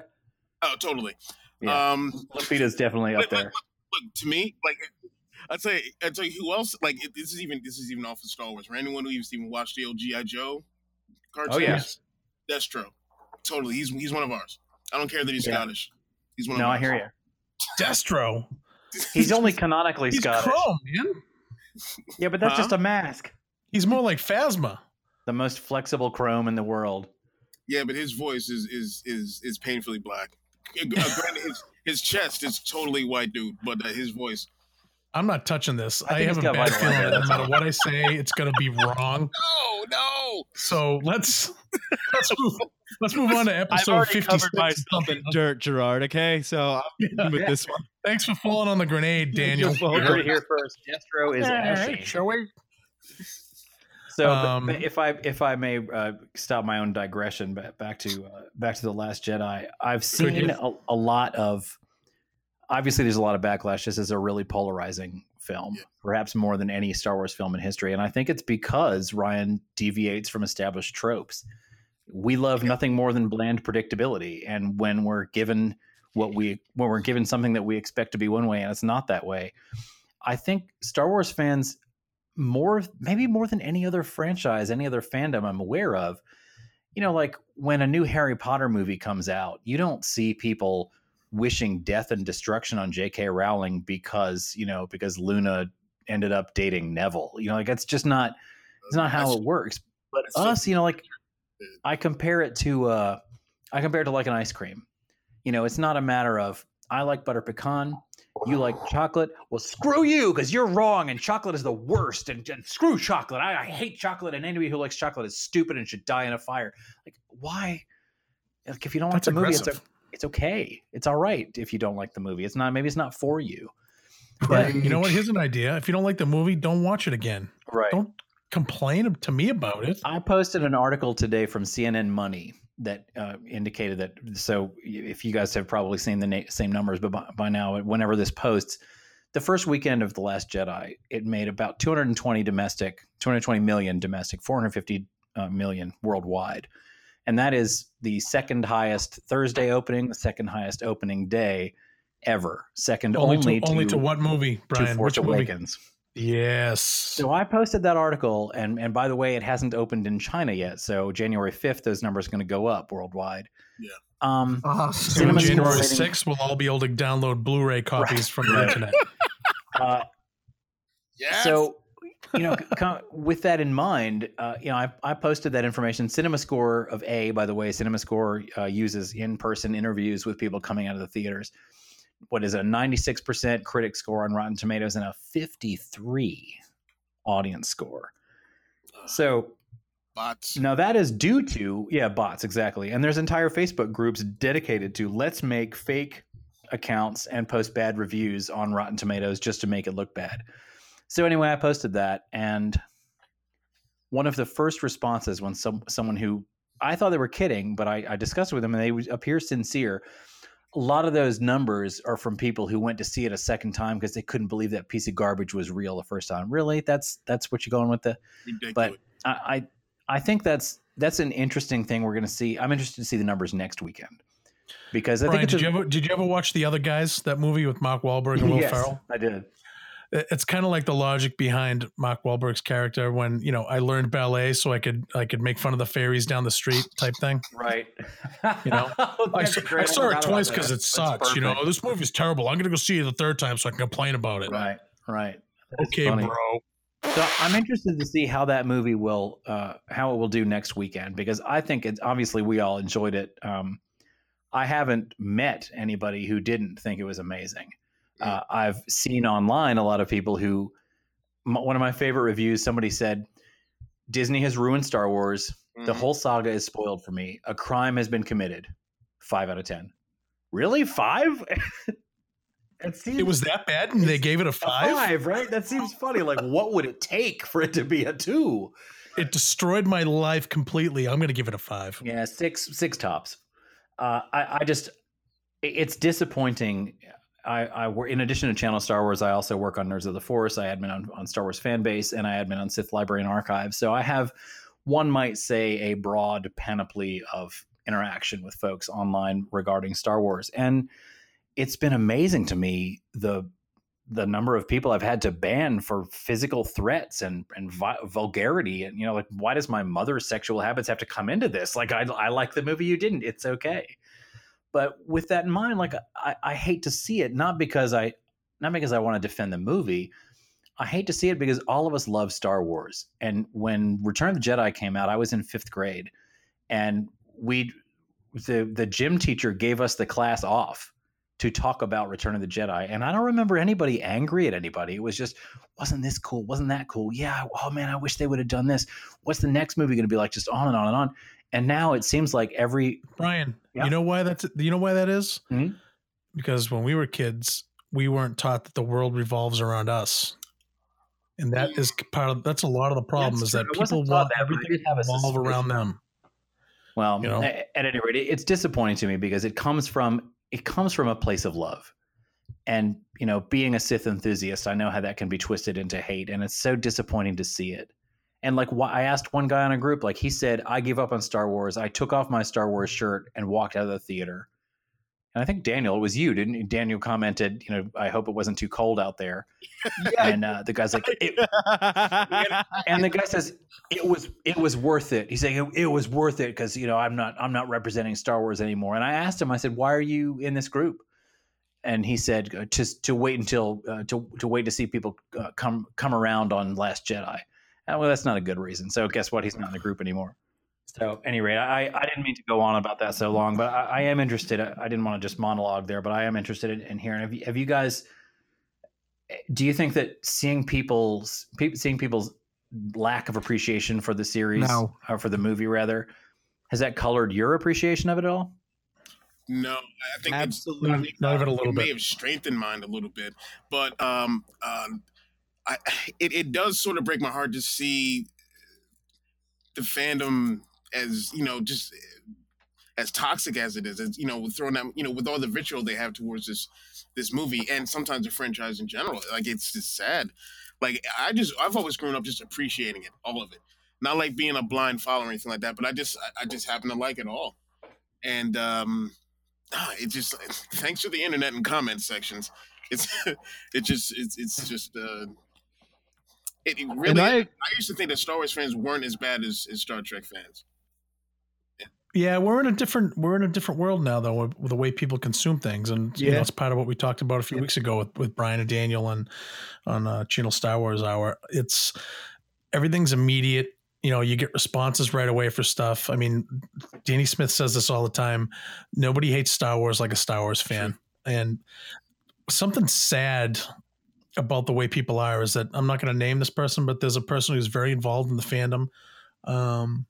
Oh, totally. Yeah. Um, Lupita's definitely up look, look, there. look, look, to me, like I'd say, I'd say who else. Like it, this is even this is even off of Star Wars. For anyone who even even watched the old GI Joe cartoons, Oh, yeah. Destro, totally. He's he's one of ours. I don't care that he's Yeah. Scottish. He's one of No, of I ours. hear you. Destro. He's only canonically He's Scottish. Chrome, man. Yeah, but that's Huh? just a mask. He's more like Phasma. The most flexible chrome in the world. Yeah, but his voice is is is is painfully black. Uh, granted, his his chest is totally white, dude, but uh, his voice. I'm not touching this. I I, have a bad feeling that no matter what I say, it's going to be wrong. No, no. So let's let's move let's move on to episode already 56. covered myself in dirt, Gerard. Okay, so I'm with Yeah. this one. Thanks for falling on the grenade, Daniel. You're heard it here first. Destro is ashy. So, Um, but if I if I may uh, stop my own digression back, back to uh, back to the Last Jedi, I've seen a, a lot of. Obviously, there's a lot of backlash. This is a really polarizing film, perhaps more than any Star Wars film in history, and I think it's because Rian deviates from established tropes. We love nothing more than bland predictability, and when we're given what we when we're given something that we expect to be one way and it's not that way, I think Star Wars fans more maybe more than any other franchise, any other fandom I'm aware of. You know, like when a new Harry Potter movie comes out, you don't see people wishing death and destruction on J.K. Rowling because you know because Luna ended up dating Neville. You know, like it's just not it's not how That's- it works. But us, you know, like I compare it to uh I compare it to like an ice cream. You know, it's not a matter of I like butter pecan, you like chocolate. Well, screw you because you're wrong and chocolate is the worst. And, and screw chocolate. I, I hate chocolate, and anybody who likes chocolate is stupid and should die in a fire. Like, why? Like, if you don't That's like the movie, it's, it's okay. It's all right if you don't like the movie. It's not. Maybe it's not for you. But you know what? Here's an idea. If you don't like the movie, don't watch it again. Right. Don't complain to me about it. I posted an article today from CNN Money that uh, indicated that. So, if you guys have probably seen the na- same numbers, but by, by now, whenever this posts, the first weekend of the Last Jedi, it made about 220 domestic, 220 million domestic, 450 uh, million worldwide, and that is the second highest Thursday opening, the second highest opening day ever, second Only, only, to, only to what movie, to Brian? Force Which movie? Awakens. Yes. So I posted that article, and and by the way, it hasn't opened in China yet. So January fifth, those numbers are going to go up worldwide. Yeah. Um. Oh, So on January Score 6th, we'll all be able to download Blu-ray copies from the internet. Uh, Yeah. so you know, co- with that in mind, uh, you know, I, I posted that information. Cinema Score of A, by the way, Cinema Score uh, uses in-person interviews with people coming out of the theaters. What is it, a ninety-six percent critic score on Rotten Tomatoes and a fifty-three audience score. So bots. Now that is due to yeah bots exactly, and there's entire Facebook groups dedicated to let's make fake accounts and post bad reviews on Rotten Tomatoes just to make it look bad. So anyway, I posted that, and one of the first responses when some someone who I thought they were kidding, but I, I discussed it with them and they appear sincere. A lot of those numbers are from people who went to see it a second time because they couldn't believe that piece of garbage was real the first time. Really, that's that's what you're going with the Ridiculous. but I, I I think that's that's an interesting thing we're going to see. I'm interested to see the numbers next weekend because I Brian, think did it's you a, ever did you ever watch the other guys that movie with Mark Wahlberg and Will yes, Ferrell? I did. It- It's kind of like the logic behind Mark Wahlberg's character when you know I learned ballet so I could I could make fun of the fairies down the street type thing. Right. You know, I, saw- I saw it twice because it sucks. You know, perfect. this movie's terrible. I'm gonna go see it the third time so I can complain about it. Right. Right. That's Okay, funny. bro. So I'm interested to see how that movie will uh, how it will do next weekend because I think it's obviously we all enjoyed it. Um, I haven't met anybody who didn't think it was amazing. Uh, I've seen online a lot of people who m- one of my favorite reviews. Somebody said Disney has ruined Star Wars. The Mhm. whole saga is spoiled for me. A crime has been committed. Five out of ten. Really, five? it seems It was that bad, and they gave it a a five. five, right? That seems funny. Like, what would it take for it to be a two? It destroyed my life completely. I'm gonna give it a five. Yeah, six six tops. Uh, I, I just it's disappointing I, I in addition to Channel Star Wars, I also work on Nerds of the Force. I admin on, on Star Wars fan base, and I admin on Sith Library and Archive. So I have, one might say, a broad panoply of interaction with folks online regarding Star Wars, and it's been amazing to me the the number of people I've had to ban for physical threats and and vi- vulgarity, and you know, like why does my mother's sexual habits have to come into this? Like I, I like the movie, you didn't. It's okay but with that in mind like I, I hate to see it not because i not because i want to defend the movie i hate to see it because all of us love star wars and when return of the jedi came out i was in fifth grade and we the the gym teacher gave us the class off to talk about return of the jedi and i don't remember anybody angry at anybody it was just wasn't this cool? Wasn't that cool? Yeah oh man i wish they would have done this. What's the next movie going to be like? Just on and on and on and now it seems like every Brian, Yeah. you know why that's you know why that is? Mhm. Because when we were kids, we weren't taught that the world revolves around us. And that is part of that's a lot of the problem That's is that true. I wasn't people taught want that, but everything to a revolve around them. Well, You know? at any rate, it's disappointing to me because it comes from it comes from a place of love, and you know, being a Sith enthusiast, I know how that can be twisted into hate, and it's so disappointing to see it. And like, why I asked one guy on a group, like he said, "I give up on Star Wars. I took off my Star Wars shirt and walked out of the theater." And I think Daniel, it was you, didn't you? Daniel commented, you know, I hope it wasn't too cold out there. yeah. And uh, the guy's like, it, and the guy says it was it was worth it. He's saying it, it was worth it because you know I'm not I'm not representing Star Wars anymore. And I asked him, I said, why are you in this group? And he said to to wait until uh, to to wait to see people uh, come come around on Last Jedi. Uh, well, that's not a good reason. So guess what? He's not in the group anymore. So, at any rate, I, I didn't mean to go on about that so long, but I, I am interested. I, I didn't want to just monologue there, but I am interested in, in hearing. Have you, have you guys? Do you think that seeing people's pe- seeing people's lack of appreciation for the series No. or for the movie rather has that colored your appreciation of it at all? No, I think Absolutely it's, not even a little it may have strengthened mine a little bit, but um, um, I it, it does sort of break my heart to see the fandom as you know just as toxic as it is, as you know, throwing out you know with all the vitriol they have towards this this movie and sometimes the franchise in general. Like it's just sad. Like I just I've always grown up just appreciating it, all of it. Not like being a blind follower or anything like that, but I just I, I just happen to like it all. And um ah, it just thanks to the internet and comment sections, it's it just it's it's just uh it, it really I- I, used to think that Star Wars fans weren't as bad as, as Star Trek fans. Yeah, we're in a different we're in a different world now though with, with the way people consume things, and you know it's part of what we talked about a few weeks ago with, with Brian and Daniel and on uh, Channel Star Wars Hour. It's everything's immediate. You know, you get responses right away for stuff. I mean, Danny Smith says this all the time. Nobody hates Star Wars like a Star Wars fan, and something sad about the way people are is that I'm not going to name this person, but there's a person who's very involved in the fandom. Um,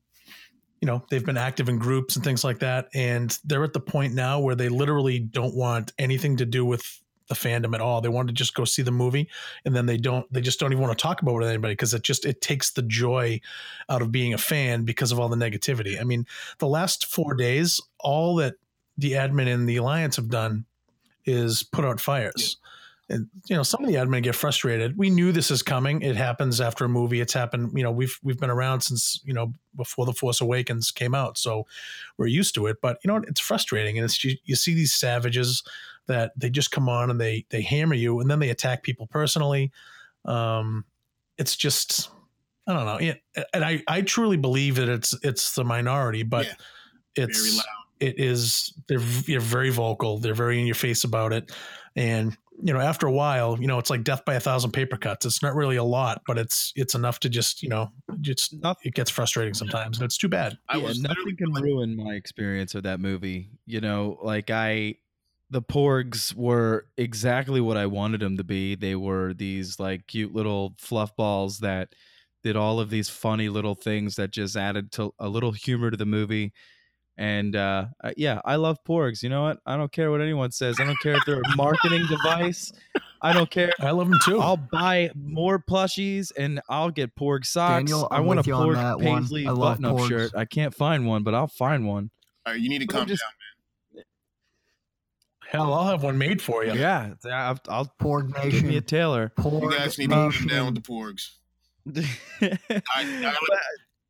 you know they've been active in groups and things like that and they're at the point now where they literally don't want anything to do with the fandom at all. They want to just go see the movie and then they don't they just don't even want to talk about it with anybody because it just it takes the joy out of being a fan because of all the negativity. I mean the last four days all that the admin and the alliance have done is put out fires and you know some of the admin get frustrated. We knew this is coming. It happens after a movie. It's happened you know we've we've been around since you know before the force awakens came out. So we're used to it. But you know it's frustrating. And it's you, you see these savages that they just come on and they they hammer you and then they attack people personally. Um it's just i don't know. And i i truly believe that it's it's the minority but Yeah. it's Very loud. it is they're, they're very vocal. They're very in your face about it. And you know after a while you know it's like death by a thousand paper cuts it's not really a lot but it's it's enough to just you know just it gets frustrating sometimes and it's too bad I yeah, was nothing can ruin my experience of that movie. You know, like I, the Porgs were exactly what I wanted them to be. They were these like cute little fluff balls that did all of these funny little things that just added to a little humor to the movie. And uh, uh, yeah, I love Porgs. You know what? I don't care what anyone says. I don't care if they're a marketing device. I don't care. i love them too I'll buy more plushies and I'll get Porg socks. Daniel, I I'm want a with you Porg that one. Paisley I love button-up Porgs. shirt. I can't find one, but I'll find one. All right, you need to But calm just- down. Man. Hell, I'll have one made for you. Yeah, I'll, I'll Porg give me a Nation. tailor. Porg You guys need to put them down Nation. with the porgs. I, I,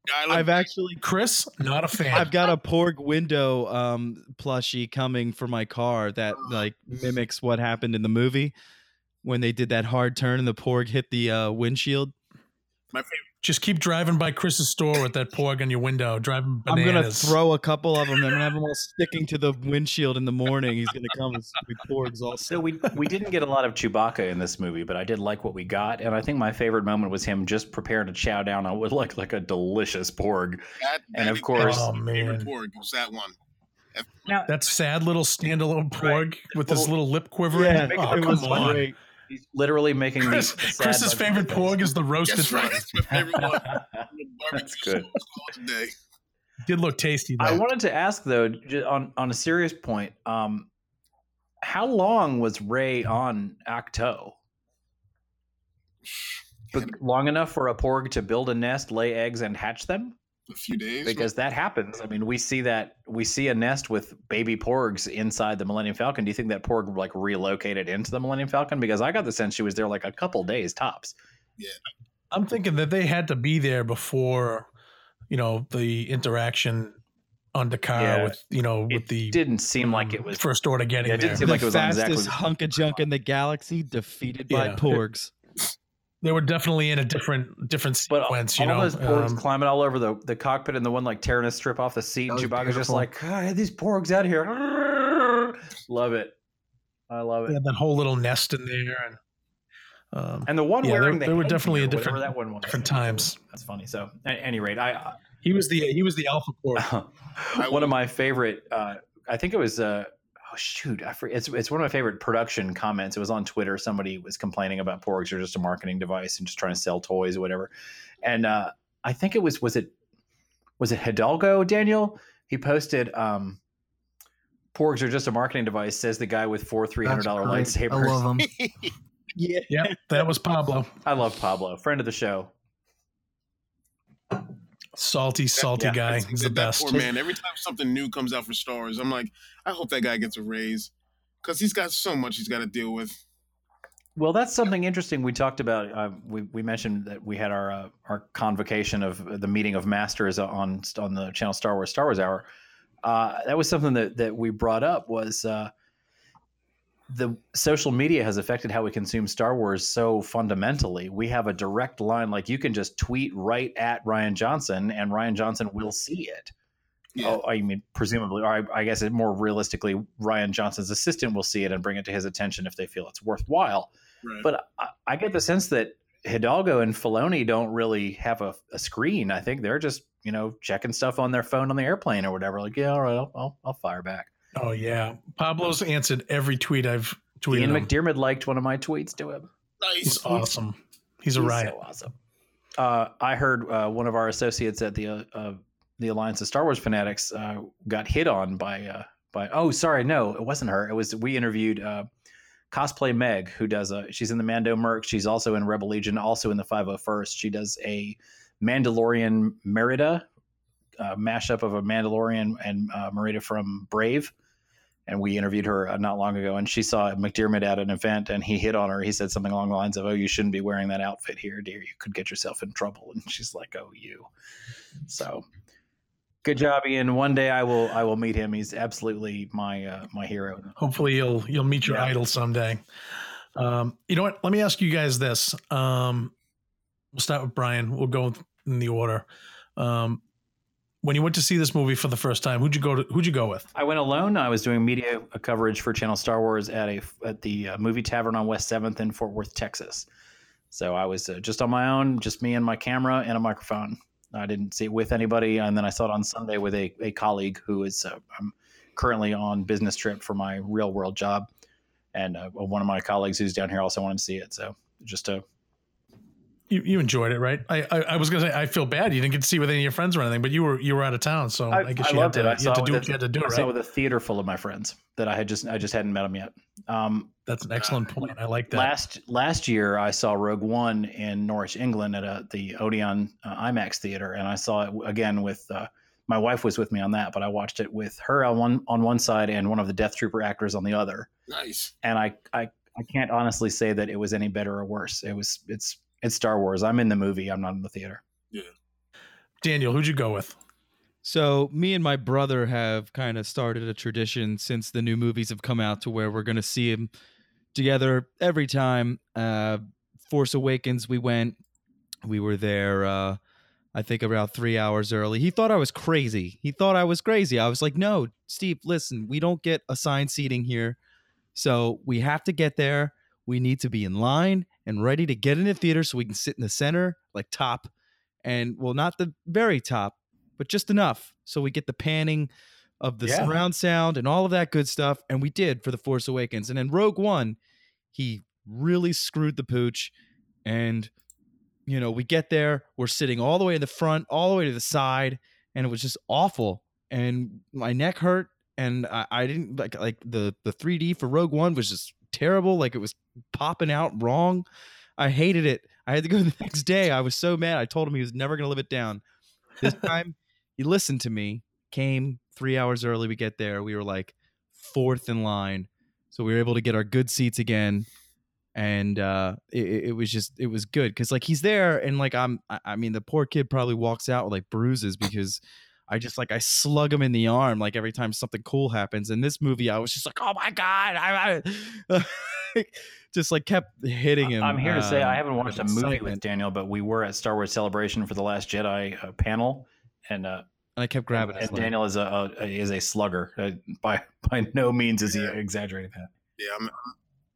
I, I've actually Chris, not a fan. I've got a Porg window um plushie coming for my car that like mimics what happened in the movie when they did that hard turn and the Porg hit the uh, windshield. my favorite. Just keep driving by Chris's store with that porg on your window, driving bananas. I'm gonna throw a couple of them. I'm gonna have them all sticking to the windshield in the morning. He's gonna come with with Porgs all So we we didn't get a lot of Chewbacca in this movie, but I did like what we got, and I think my favorite moment was him just preparing to chow down on what looked like a delicious porg. That, And of course- Oh, favorite man. porg was that one. Now that sad little standalone porg with his Little- little lip quivering. Yeah, oh, it come was on. great. He's literally making Chris, these. sad Chris's bugs- favorite porg is the roasted That's right. one. That's my favorite one. That's good. today. Did look tasty. Though. I wanted to ask though, on on a serious point, um, how long was Rey on Ahch-To? But long enough for a porg to build a nest, lay eggs, and hatch them? A few days. Because that happens. I mean, we see that we see a nest with baby porgs inside the Millennium Falcon. Do you think that porg like relocated into the Millennium Falcon? Because I got the sense she was there like a couple days tops. Yeah, I'm thinking that they had to be there before, you know, the interaction on Dakar Yeah. with, you know, with It the didn't seem like it was. first order getting Yeah, it didn't there. seem The like it was on fastest exactly. hunk of junk in the galaxy defeated by Yeah. Porgs. They were definitely in a different different But sequence, all you know. those porgs um, climbing all over the, the cockpit and the one like tearing a strip off the seat. That And was Chewbacca's just like, I had these porgs out here. Love it. I love they it. had that whole little nest in there, and um, And the one Yeah, there- wearing the there were definitely a different- that one was. different times. That's funny. So at any rate, I he was the he was the alpha porg. one of my favorite. Uh, I think it was. Uh, oh shoot! I forget, it's it's one of my favorite production comments. It was on Twitter. Somebody was complaining about porgs are just a marketing device and just trying to sell toys or whatever. And uh, I think it was was it was it Hidalgo Daniel? He posted. Um, Porgs are just a marketing device, says the guy with four three hundred dollar dollar great. lightsabers. I love them. Yeah. Yep, that was Pablo. I love Pablo, friend of the show. Salty, salty yeah, guy. He's the that best. Poor man. Every time something new comes out for stars, I'm like, I hope that guy gets a raise because he's got so much he's got to deal with. Well, that's something interesting we talked about. Uh, we we mentioned that we had our uh, our convocation of the meeting of masters on on the channel Star Wars Star Wars Hour. Uh, that was something that that we brought up was uh, the social media has affected how we consume Star Wars so fundamentally. We have a direct line, like you can just tweet right at Rian Johnson, and Rian Johnson will see it. Yeah. Oh, I mean, presumably, or I, I guess it more realistically, Rian Johnson's assistant will see it and bring it to his attention if they feel it's worthwhile. Right. But I, I get the sense that Hidalgo and Filoni don't really have a, a screen. I think they're just you know checking stuff on their phone on the airplane or whatever. Like, yeah, all right, I'll, I'll, I'll fire back. Oh yeah, Pablo's answered every tweet I've tweeted. Ian him. McDiarmid liked one of my tweets to him. nice. He's awesome. He's a He's riot. so awesome. Uh, I heard uh, one of our associates at the uh, uh, the Alliance of Star Wars Fanatics uh, got hit on by uh, by. Oh, sorry, no, it wasn't her. It was we interviewed uh, cosplay Meg, who does a. She's in the Mando Merc. She's also in Rebel Legion, also in the 501st. She does a Mandalorian Merida uh, mashup of a Mandalorian and uh, Merida from Brave. And we interviewed her uh, not long ago, and she saw McDiarmid at an event, and he hit on her. He said something along the lines of, "Oh, you shouldn't be wearing that outfit here, dear. You could get yourself in trouble." And she's like, "Oh, you." So, good job, Ian. One day I will I will meet him. He's absolutely my uh, my hero. Hopefully you'll you'll meet your Yeah. idol someday. Um, you know what? Let me ask you guys this. Um, we'll start with Brian. We'll go in the order. Um, when you went to see this movie for the first time, who'd you go to? Who'd you go with? I went alone. I was doing media coverage for Channel Star Wars at a at the uh, movie tavern on West Seventh in Fort Worth, Texas. So I was uh, just on my own, just me and my camera and a microphone. I didn't see it with anybody, and then I saw it on Sunday with a, a colleague who is uh, I'm currently on business trip for my real world job, and uh, one of my colleagues who's down here also wanted to see it. So just a You, you enjoyed it, right? I, I I was gonna say I feel bad you didn't get to see with any of your friends or anything, but you were you were out of town, so I, guess I you loved had it. to, I you saw had to it do with what you had to do, I saw with a theater full of my friends that I had just I just hadn't met them yet. Um, That's an excellent point. I like that. last last year I saw Rogue One in Norwich, England, at a, the Odeon uh, IMAX theater, and I saw it again with uh, my wife was with me on that, but I watched it with her on one on one side and one of the Death Trooper actors on the other. Nice. And I I I can't honestly say that it was any better or worse. It was it's it's Star Wars. I'm in the movie. I'm not in the theater. Yeah. Daniel, who'd you go with? So me and my brother have kind of started a tradition since the new movies have come out to where we're going to see them together every time. Uh, Force Awakens, we went. We were there. Uh, I think around three hours early. He thought I was crazy. He thought I was crazy. I was like, "No, Steve, listen. We don't get assigned seating here, so we have to get there. We need to be in line and ready to get in the theater so we can sit in the center, like top, and well, not the very top, but just enough so we get the panning of the Yeah. surround sound and all of that good stuff. And we did for the Force Awakens. And in Rogue One, he really screwed the pooch. And you know, we get there, we're sitting all the way in the front, all the way to the side, and it was just awful. And my neck hurt, and I, I didn't like like the the 3D for Rogue One was just terrible. Like it was popping out wrong. I hated it. I had to go the next day. I was so mad. I told him he was never gonna live it down. This time he listened to me, came three hours early. We get there. We were like fourth in line. So we were able to get our good seats again and uh it, it was just it was good because like he's there and like i'm I mean the poor kid probably walks out with like bruises because i just like i slug him in the arm like every time something cool happens in this movie i was just like oh my god i, I just like kept hitting him I'm here to say I um, haven't watched a movie excitement. with Daniel, but we were at Star Wars Celebration for the Last Jedi uh, panel, and uh, and i kept grabbing his and. Daniel is a, a is a slugger. Uh, by by no means is he exaggerating that. Yeah, I'm,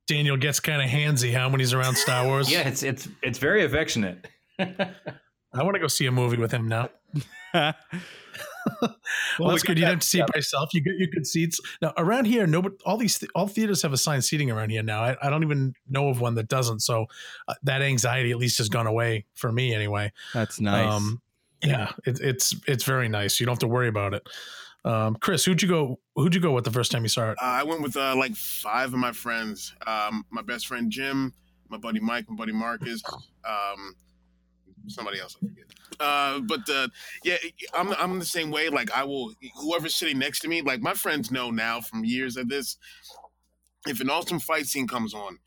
Daniel gets kind of handsy how when he's around Star Wars. Yeah, it's it's it's very affectionate. I want to go see a movie with him now. well, we that's good. You don't have to see it by yourself. You get your good seats. Now around here, nobody, all these, th- all theaters have assigned seating around here now. I, I don't even know of one that doesn't. So uh, that anxiety at least has gone away for me anyway. that's nice Um, yeah, it, it's it's very nice. You don't have to worry about it. Um, Chris, who'd you go? Who'd you go with the first time you saw it? Uh, I went with uh, like five of my friends. Um, my best friend Jim, my buddy Mike, my buddy Marcus, um, somebody else I forget. Uh, but uh, yeah, I'm I'm the same way. Like I will, whoever's sitting next to me, like my friends know now from years of this. If an awesome fight scene comes on,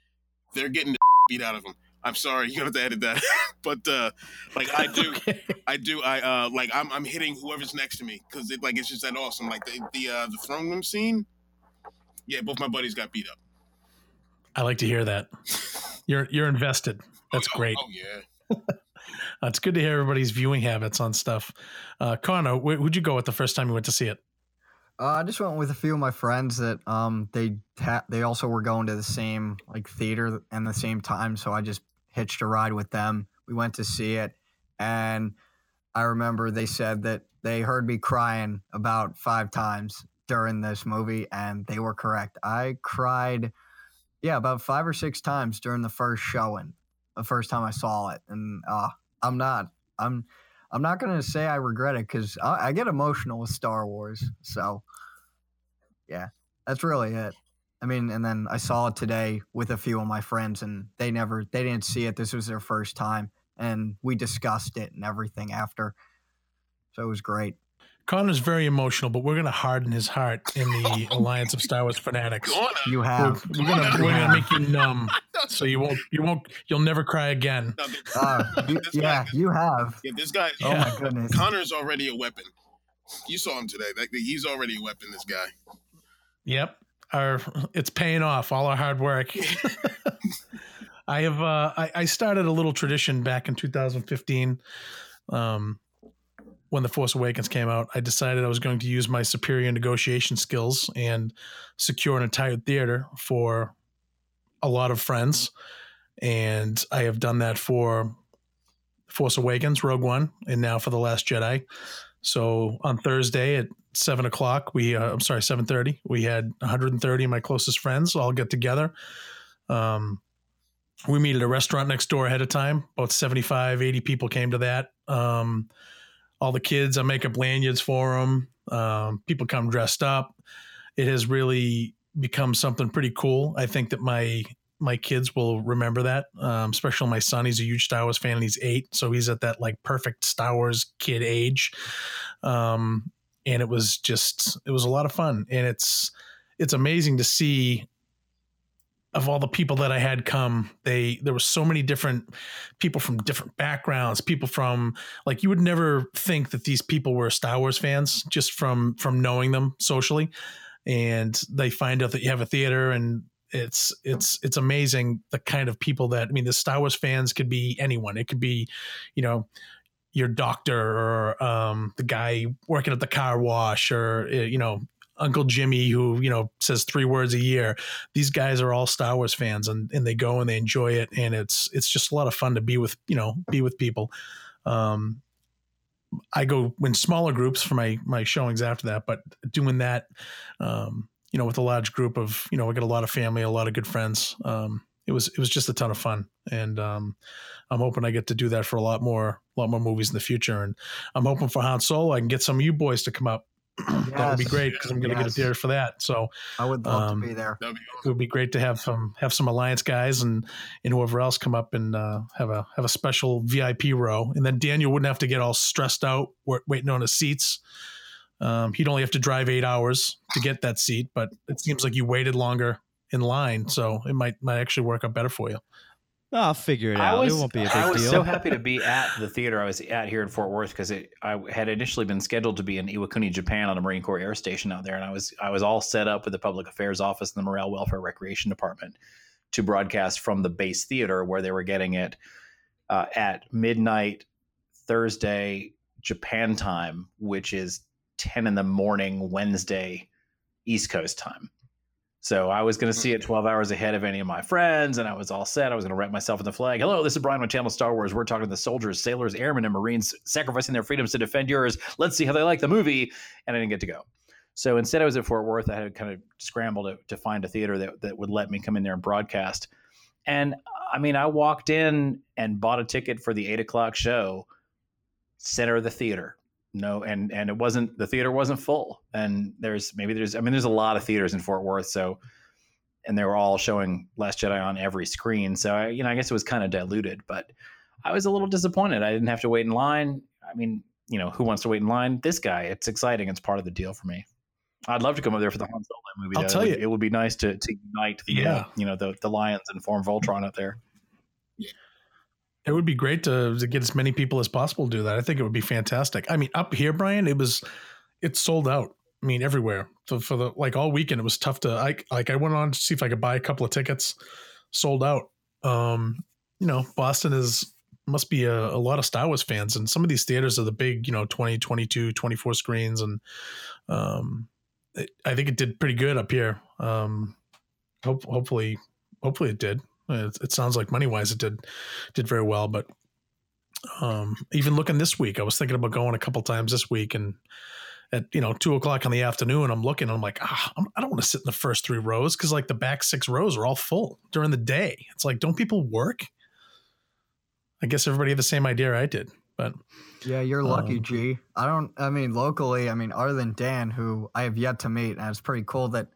they're getting the beat out of them. I'm sorry, you have to edit that. but uh, like I do, I do. I uh, like I'm I'm hitting whoever's next to me because it like it's just that awesome. Like the the uh, the throne room scene. Yeah, both my buddies got beat up. I like to hear that. You're you're invested. That's Oh, great. Oh yeah. Uh, it's good to hear everybody's viewing habits on stuff. Uh, Connor, wh- who'd you go with the first time you went to see it? Uh, I just went with a few of my friends that um they they also were going to the same like theater and the same time, so I just hitched a ride with them. We went to see it, and I remember they said that they heard me crying about five times during this movie, and they were correct. I cried, yeah, about five or six times during the first showing, the first time I saw it, and uh, I'm not, I'm. I'm not gonna say I regret it because I, I get emotional with Star Wars. So, yeah, that's really it. I mean, and then I saw it today with a few of my friends, and they never, they didn't see it. This was their first time, and we discussed it and everything after. So it was great. Connor's very emotional, but we're going to harden his heart in the Alliance of Star Wars Fanatics. Go. You have, we're gonna we're gonna make you numb, so you won't you won't you'll never cry again. No, th- uh, you- this guy- yeah, you have. yeah, this guy. Oh my goodness. Connor's already a weapon. You saw him today. Like, he's already a weapon. This guy. Yep, our it's paying off all our hard work. I have uh, I, I started a little tradition back in 2015. Um, when the Force Awakens came out, I decided I was going to use my superior negotiation skills and secure an entire theater for a lot of friends. And I have done that for Force Awakens, Rogue One, and now for The Last Jedi. So on Thursday at seven o'clock, we uh, I'm sorry, seven thirty, we had 130 of my closest friends all get together. Um, we meet at a restaurant next door ahead of time. About 75, 80 people came to that. Um, all the kids, I make up lanyards for them. Um, people come dressed up. It has really become something pretty cool. I think that my my kids will remember that, um, especially my son. He's a huge Star Wars fan and he's eight, so he's at that like perfect Star Wars kid age. Um, and it was just it was a lot of fun, and it's it's amazing to see of all the people that I had come, they there were so many different people from different backgrounds, people from like you would never think that these people were Star Wars fans just from from knowing them socially, and they find out that you have a theater and it's it's it's amazing the kind of people that I mean the Star Wars fans could be anyone. It could be, you know, your doctor or um, the guy working at the car wash or uh, you know Uncle Jimmy who you know says three words a year. These guys are all Star Wars fans and and they go and they enjoy it and it's it's just a lot of fun to be with you know be with people. Um, I go in smaller groups for my my showings after that, but doing that, um, you know, with a large group of you know, I got a lot of family, a lot of good friends. Um, it was it was just a ton of fun, and um, I'm hoping I get to do that for a lot more a lot more movies in the future. And I'm hoping for Han Solo, I can get some of you boys to come up that would be great because I'm going to Yes. get a theater for that. So I would love um, to be there. That'd be it would be great to have some have some alliance guys and and whoever else come up and uh, have a have a special VIP row, and then Daniel wouldn't have to get all stressed out waiting on his seats. Um, he'd only have to drive eight hours to get that seat, but it seems like you waited longer in line, so it might might actually work out better for you. I'll figure it out. was, it won't be a big deal. I was deal. so happy to be at the theater I was at here in Fort Worth because I had initially been scheduled to be in Iwakuni, Japan, on a Marine Corps air station out there, and I was I was all set up with the public affairs office and the morale, welfare, recreation department to broadcast from the base theater where they were getting it uh, at midnight Thursday Japan time, which is ten in the morning Wednesday East Coast time. So I was going to see it mm-hmm. 12 hours ahead of any of my friends, and I was all set. I was going to wrap myself in the flag. Hello, this is Brian with Channel Star Wars. We're talking to the soldiers, sailors, airmen, and Marines sacrificing their freedoms to defend yours. Let's see how they like the movie. And I didn't get to go. So instead, I was at Fort Worth. I had to kind of scramble to, to find a theater that, that would let me come in there and broadcast. And I mean, I walked in and bought a ticket for the eight o'clock show, center of the theater. No, and and it wasn't the theater wasn't full. And there's maybe there's I mean there's a lot of theaters in Fort Worth, so and they were all showing Last Jedi on every screen. So I, you know, I guess it was kind of diluted, but I was a little disappointed. I didn't have to wait in line. I mean, you know, who wants to wait in line? This guy. It's exciting. It's part of the deal for me. I'd love to come over there for the Han Solo movie. I'll tell it, you- would, it would be nice to to unite, the, Yeah. uh, you know, the the Lions and form Voltron up there. It would be great to, to get as many people as possible to do that. I think it would be fantastic. I mean, up here, Brian, it was it's sold out. I mean, everywhere. So for the like all weekend, it was tough to. I like I went on to see if I could buy a couple of tickets, sold out. Um, you know, Boston is must be a, a lot of Star Wars fans, and some of these theaters are the big, you know, 20, 22, 24 screens, and um, it, I think it did pretty good up here. Um, hope, hopefully, hopefully it did. It, it sounds like money wise, it did did very well. But um, even looking this week, I was thinking about going a couple times this week, and at you know two o'clock in the afternoon, I'm looking, and I'm like, ah, I'm, I don't want to sit in the first three rows because like the back six rows are all full during the day. It's like, don't people work? I guess everybody had the same idea I did, but Yeah, you're lucky, Um, G. I don't. I mean, locally, I mean, other than Dan, who I have yet to meet, and it's pretty cool that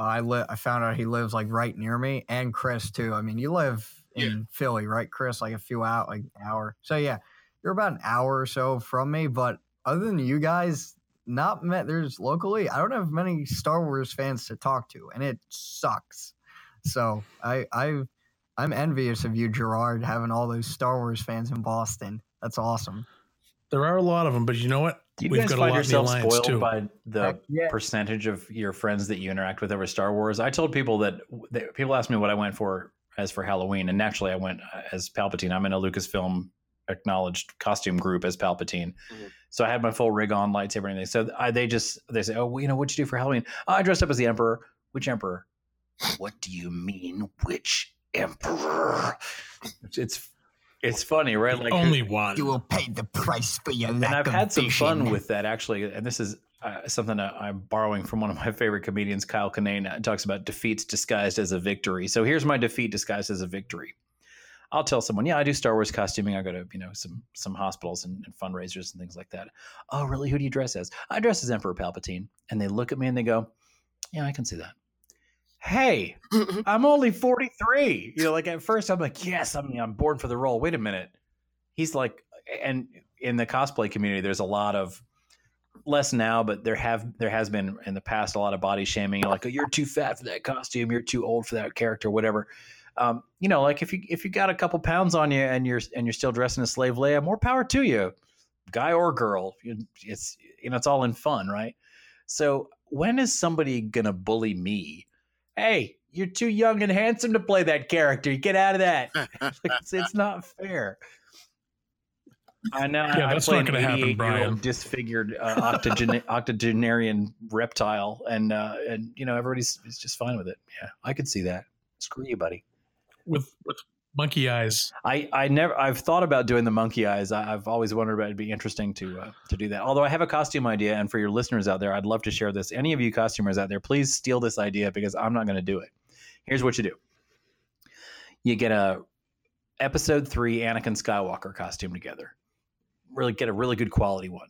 uh, I li- I found out he lives like right near me, and Chris too. I mean, you live in Philly, right, Chris? Like a few out, like an hour. So yeah, you're about an hour or so from me. But other than you guys, not met. There's locally, I don't have many Star Wars fans to talk to, and it sucks. So I I I'm envious of you, Gerard, having all those Star Wars fans in Boston. That's awesome. there are a lot of them. But you know what? Do you We've guys got a find lot in the yourself spoiled too. by the Heck yeah. percentage of your friends that you interact with over Star Wars? I told people that, that people asked me what I went for as for Halloween, and naturally I went uh, as Palpatine. I'm in a Lucasfilm acknowledged costume group as Palpatine, Mhm. so I had my full rig on, lightsaber, and everything. So I, they just they say, "Oh, well, you know, what'd you do for Halloween? Oh, I dressed up as the Emperor. Which Emperor? what do you mean, which Emperor? It's it's, it's funny, right? Like Only one. You will pay the price for your and lack I've of had some fun with that actually. And this is uh, something that I'm borrowing from one of my favorite comedians, Kyle Kinane. It talks about defeats disguised as a victory. So here's my defeat disguised as a victory. I'll tell someone, yeah, I do Star Wars costuming. I go to you know some some hospitals and, and fundraisers and things like that. Oh, really? Who do you dress as? I dress as Emperor Palpatine. And they look at me and they go, yeah, I can see that. Hey, I'm only 43. You know, like at first I'm like, yes, I'm I'm born for the role. Wait a minute. He's like, and in the cosplay community, there's a lot of less now, but there have there has been in the past a lot of body shaming, like oh, you're too fat for that costume, you're too old for that character, whatever. Um, you know, like if you if you got a couple pounds on you and you're and you're still dressing as slave Leia, more power to you, guy or girl. It's you know it's all in fun, right? So when is somebody gonna bully me? Hey, you're too young and handsome to play that character. Get out of that. it's, it's not fair. I know. Yeah, I that's play not gonna happen, 88 year Brian. old disfigured uh, octogen- octogenarian reptile, and uh, and you know everybody's is just fine with it. Yeah, I could see that. Screw you, buddy. with with monkey eyes. I, I never I've thought about doing the monkey eyes. I, I've always wondered about it'd be interesting to uh, to do that. Although I have a costume idea, and for your listeners out there, I'd love to share this. Any of you costumers out there, please steal this idea because I'm not going to do it. Here's what you do: you get a episode three Anakin Skywalker costume together. Really get a really good quality one.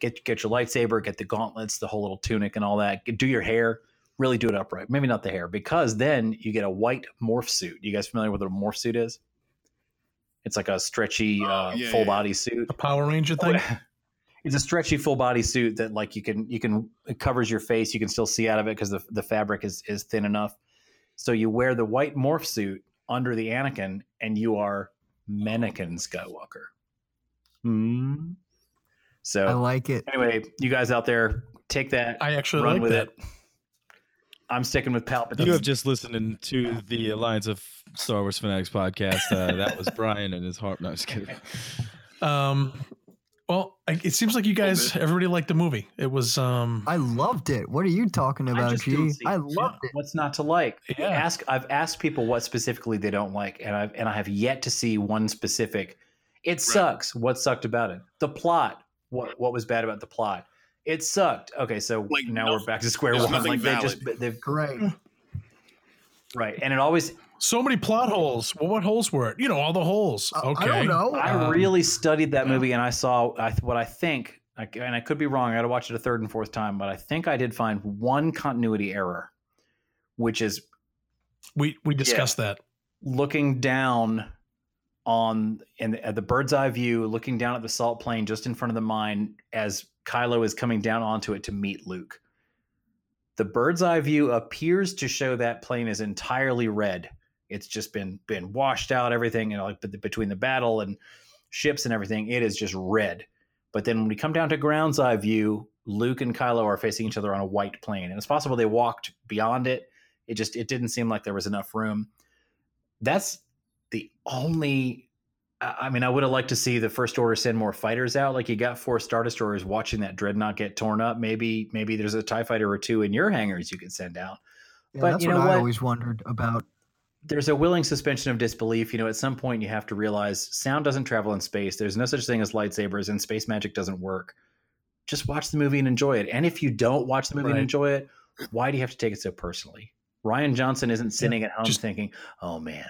Get get your lightsaber, get the gauntlets, the whole little tunic, and all that. Do your hair. Really do it upright. Maybe not the hair, because then you get a white morph suit. You guys familiar with what a morph suit is? It's like a stretchy uh, yeah, full yeah. body suit. A Power Ranger thing. It's a stretchy full body suit that like you can you can it covers your face. You can still see out of it because the the fabric is is thin enough. So you wear the white morph suit under the Anakin, and you are Menakin Skywalker. Hmm. So I like it. anyway, you guys out there, take that. I actually run like with that. it. I'm sticking with Palpatine. You have just listened to the Alliance of Star Wars Fanatics podcast. Uh, that was Brian and his heart. No, I'm just kidding. Um, well, it seems like you guys, everybody liked the movie. It was, um, I loved it. What are you talking about, just G? don't see- I loved it. What's not to like? Yeah. Ask. I've asked people what specifically they don't like, and I've and I have yet to see one specific. It sucks. What sucked about it? The plot. What What was bad about the plot? It sucked. Okay, so Like, now no- we're back to square one. nothing Like they just they've Great. right, and it always. so many plot holes. Well, what holes were it? You know, all the holes. Uh, Okay. I don't know. I Um, really studied that movie, and I saw I, what I think, I- and I could be wrong. I got to watch it a third and fourth time, but I think I did find one continuity error, which is We we discussed that. looking down on in at the bird's eye view, looking down at the salt plain just in front of the mine as Kylo is coming down onto it to meet Luke. The bird's eye view appears to show that plain is entirely red. It's just been been washed out, everything, you know, like between the battle and ships and everything, it is just red. But then when we come down to ground's eye view, Luke and Kylo are facing each other on a white plain, and it's possible they walked beyond it. It just it didn't seem like there was enough room. That's the only. I I mean, I would have liked to see the First Order send more fighters out. Like you got four Star Destroyers watching that dreadnought get torn up. Maybe maybe there's a Tie Fighter or two in your hangars you could send out. Yeah, but that's you what know I what? always wondered about. there's a willing suspension of disbelief. You know, at some point you have to realize sound doesn't travel in space. There's no such thing as lightsabers, and space magic doesn't work. Just watch the movie and enjoy it. And if you don't watch the movie and enjoy it, why do you have to take it so personally? Rian Johnson isn't sitting at home just- thinking, "Oh man,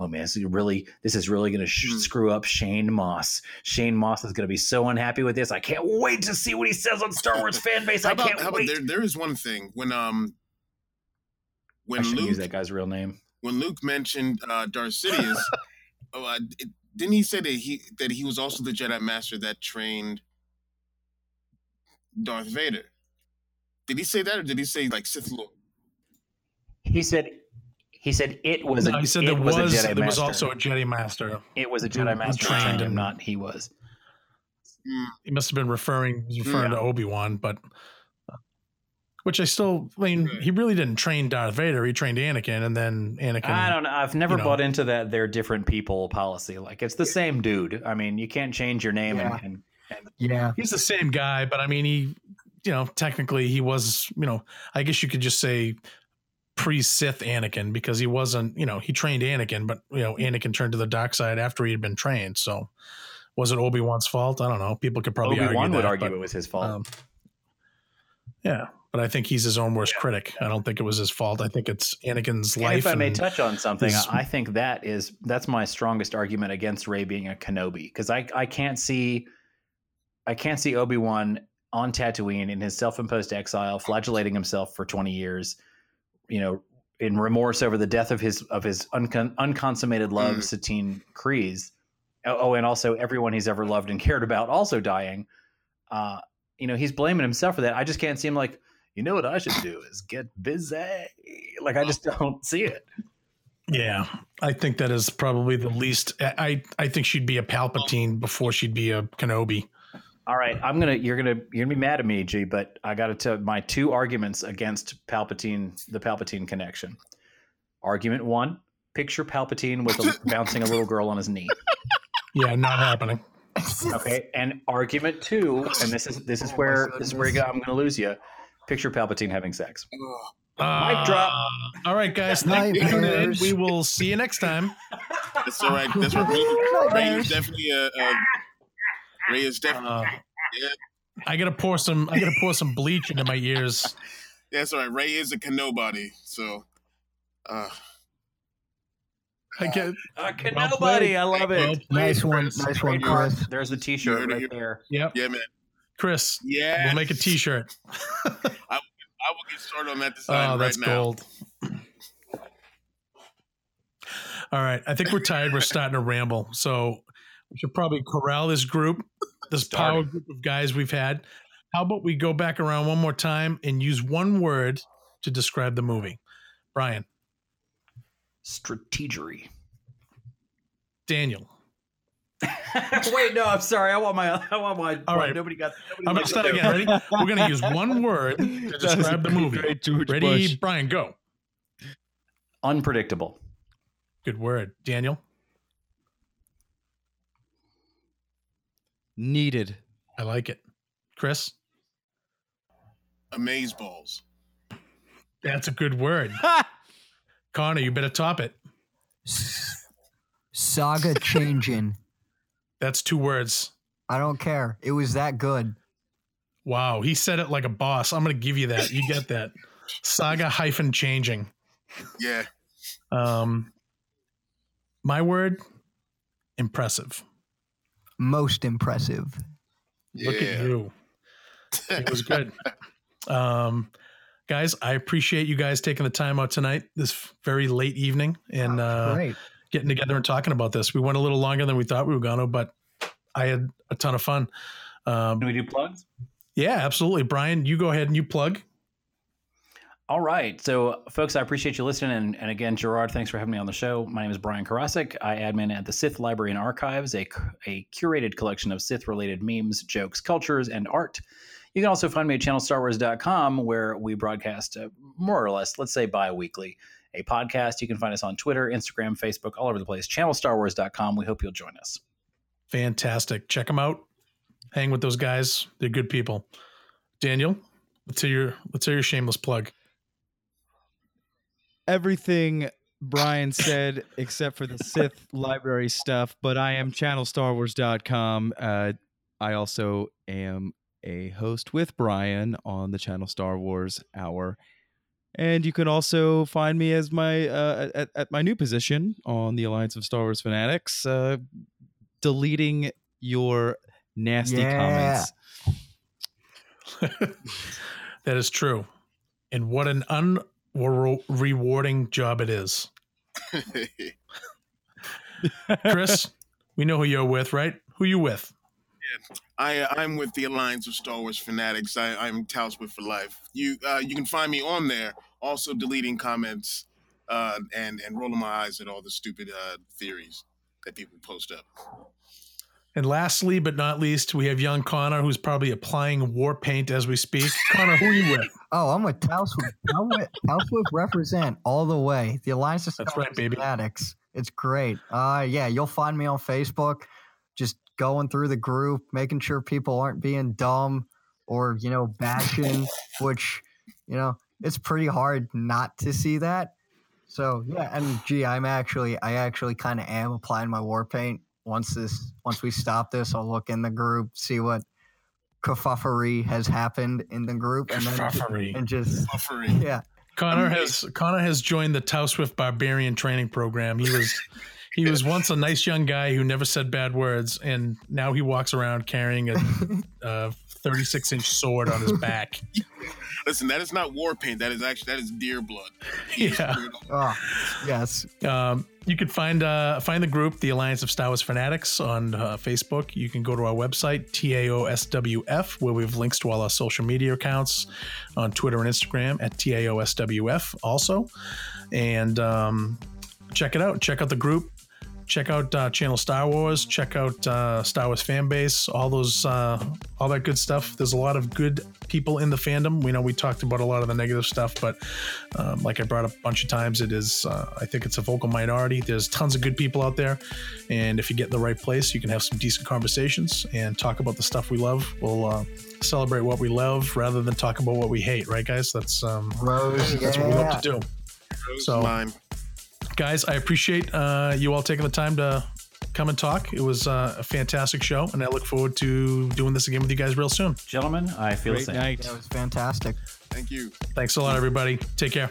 oh man, this is really this is really going to sh- Hmm. screw up Shane Moss. Shane Moss is going to be so unhappy with this. I can't wait to see what he says on Star Wars fan base. I about, can't wait." there? There is one thing when um when I Luke use that guy's real name. when Luke mentioned uh, Darth Sidious, oh, uh, it, didn't he say that he that he was also the Jedi Master that trained Darth Vader? Did he say that, or did he say like Sith Lord? He said. He said it was. No, a, he said there was, a Jedi there was also a Jedi Master. It was a Jedi Master trained trained him, him. not he was. Hmm. He must have been referring he was referring to Obi Wan, but which I still. I mean, he really didn't train Darth Vader. He trained Anakin, and then Anakin. I don't know. I've never you know. bought into that they're different people policy. Like it's the same dude. I mean, you can't change your name Yeah. and, and, and Yeah. He's the same guy, but I mean, he, you know, technically he was, you know, I guess you could just say pre Sith Anakin because he wasn't, you know, he trained Anakin, but you know, Anakin turned to the dark side after he had been trained. So, was it Obi Wan's fault? I don't know. People could probably Obi Wan argue would argue but, it was his fault. um, yeah, but I think he's his own worst critic. I don't think it was his fault. I think it's Anakin's and life. if I may touch on something, his- I think that is that's my strongest argument against Rey being a Kenobi because I I can't see I can't see Obi Wan on Tatooine in his self-imposed exile, flagellating himself for twenty years, you know, in remorse over the death of his of his uncon- unconsummated love, Mm. Satine Kryze. Oh, oh, and also everyone he's ever loved and cared about also dying. Uh, you know, he's blaming himself for that. I just can't see him like, you know what I should do is get busy. Like I just don't see it. Yeah, I think that is probably the least. I I think she'd be a Palpatine before she'd be a Kenobi. All right, I'm gonna you're gonna you're gonna be mad at me, G, but I got to tell my two arguments against Palpatine, the Palpatine connection. Argument one: picture Palpatine with a, bouncing a little girl on his knee. Yeah, not happening. Okay, and argument two, and this is this is where this is where you go, I'm gonna lose you. Picture Palpatine having sex. Uh, Mic drop. All right, guys. Thank you for tuning in. We will see you next time. That's all right. That's what Rey, Rey definitely a, a Rey is definitely. Uh, yeah, I gotta pour some. I gotta pour some bleach into my ears. that's all right. Rey is a Kenobody, so. Uh, I get. Uh, can Well nobody? played. I love Well it. Nice one, Chris. nice one, Chris. There's the You T-shirt right here. there. Yep, yeah, man. Chris. Yeah, We'll make a T-shirt. I will get started on that design Oh, right that's now. gold. All right, I think we're tired. We're starting to ramble, so we should probably corral this group, this power group of guys we've had. How about we go back around one more time and use one word to describe the movie? Brian, Strategery. Daniel. Wait, no, I'm sorry. I want my. I want my. All right. Nobody got. Nobody I'm gonna likes start again. Ready? We're gonna use one word to describe the movie. great Ready, Bush. Brian? Go. Unpredictable. Good word, Daniel. Needed. I like it. Chris, Amaze balls. that's a good word. Connor, you better top it. Saga changing. That's two words. I don't care. It was that good. Wow, he said it like a boss. I'm going to give you that. You get that. Saga hyphen changing. Yeah. Um, my word, impressive. Most impressive. Look at you. It was good. um, guys, I appreciate you guys taking the time out tonight, this very late evening, and uh, Great. getting together and talking about this. We went a little longer than we thought we were going to, but I had a ton of fun. Um, Can we do plugs? yeah, absolutely. Brian, you go ahead and you plug. All right. So, folks, I appreciate you listening. And, and again, Gerard, thanks for having me on the show. My name is Brian Karasik. I admin at the Sith Library and Archives, a, a curated collection of Sith related memes, jokes, cultures, and art. You can also find me at channelstarwars.com, where we broadcast uh, more or less, let's say bi weekly, a podcast. You can find us on Twitter, Instagram, Facebook, all over the place. Channelstarwars.com. We hope you'll join us. Fantastic. Check them out. Hang with those guys. They're good people. Daniel, let's hear your let's hear your shameless plug. Everything Brian said except for the Sith library stuff, but I am channelstarwars.com. Uh, I also am a host with Brian on the Channel Star Wars Hour. And you can also find me as my uh, at, at my new position on the Alliance of Star Wars Fanatics, uh, deleting your nasty Yeah. comments. that is true. And what an unrewarding job it is. Chris, we know who you're with, right? Who you with? I I'm with the Alliance of Star Wars fanatics. I, I'm Talsworth for life. You uh, you can find me on there, also deleting comments uh, and and rolling my eyes at all the stupid uh, theories that people post up. And lastly, but not least, we have young Connor, who's probably applying war paint as we speak. Connor, who are you with? Oh, I'm with Talswift. I'm with Talswift represent all the way. The Alliance of That's right, baby. Fanatics. It's great. Uh yeah, you'll find me on Facebook, just going through the group, making sure people aren't being dumb or, you know, bashing, which, you know, it's pretty hard not to see that. So yeah, and gee, I'm actually I actually kind of am applying my war paint. Once this once we stop this, I'll look in the group, see what kerfuffery has happened in the group, and then Kerfuffery. and just Buffering. yeah. Connor has Connor has joined the Tau Swift Barbarian Training Program. He was he was once a nice young guy who never said bad words, and now he walks around carrying a, a 36 inch sword on his back. Listen, that is not war paint. That is actually that is deer blood. Yeah. Oh, yes. Um, you can find uh, find the group, the Alliance of Star Wars Fanatics, on uh, Facebook. You can go to our website, TAOSWF, where we have links to all our social media accounts on Twitter and Instagram at TAOSWF also. And um, check it out. Check out the group. Check out uh, Channel Star Wars. Check out uh, Star Wars fan base. All those, uh, all that good stuff. There's a lot of good people in the fandom. We know we talked about a lot of the negative stuff, but um, like I brought up a bunch of times, it is. Uh, I think it's a vocal minority. There's tons of good people out there, and if you get in the right place, you can have some decent conversations and talk about the stuff we love. We'll uh, celebrate what we love rather than talk about what we hate, right, guys? That's um, Rose, that's what we love to do. Rose So- mine. Guys i appreciate uh, you all taking the time to come and talk it was uh, a fantastic show and i look forward to doing this again with you guys real soon Gentlemen, I feel the Great same. night. That was fantastic. Thank you. thanks a lot everybody take care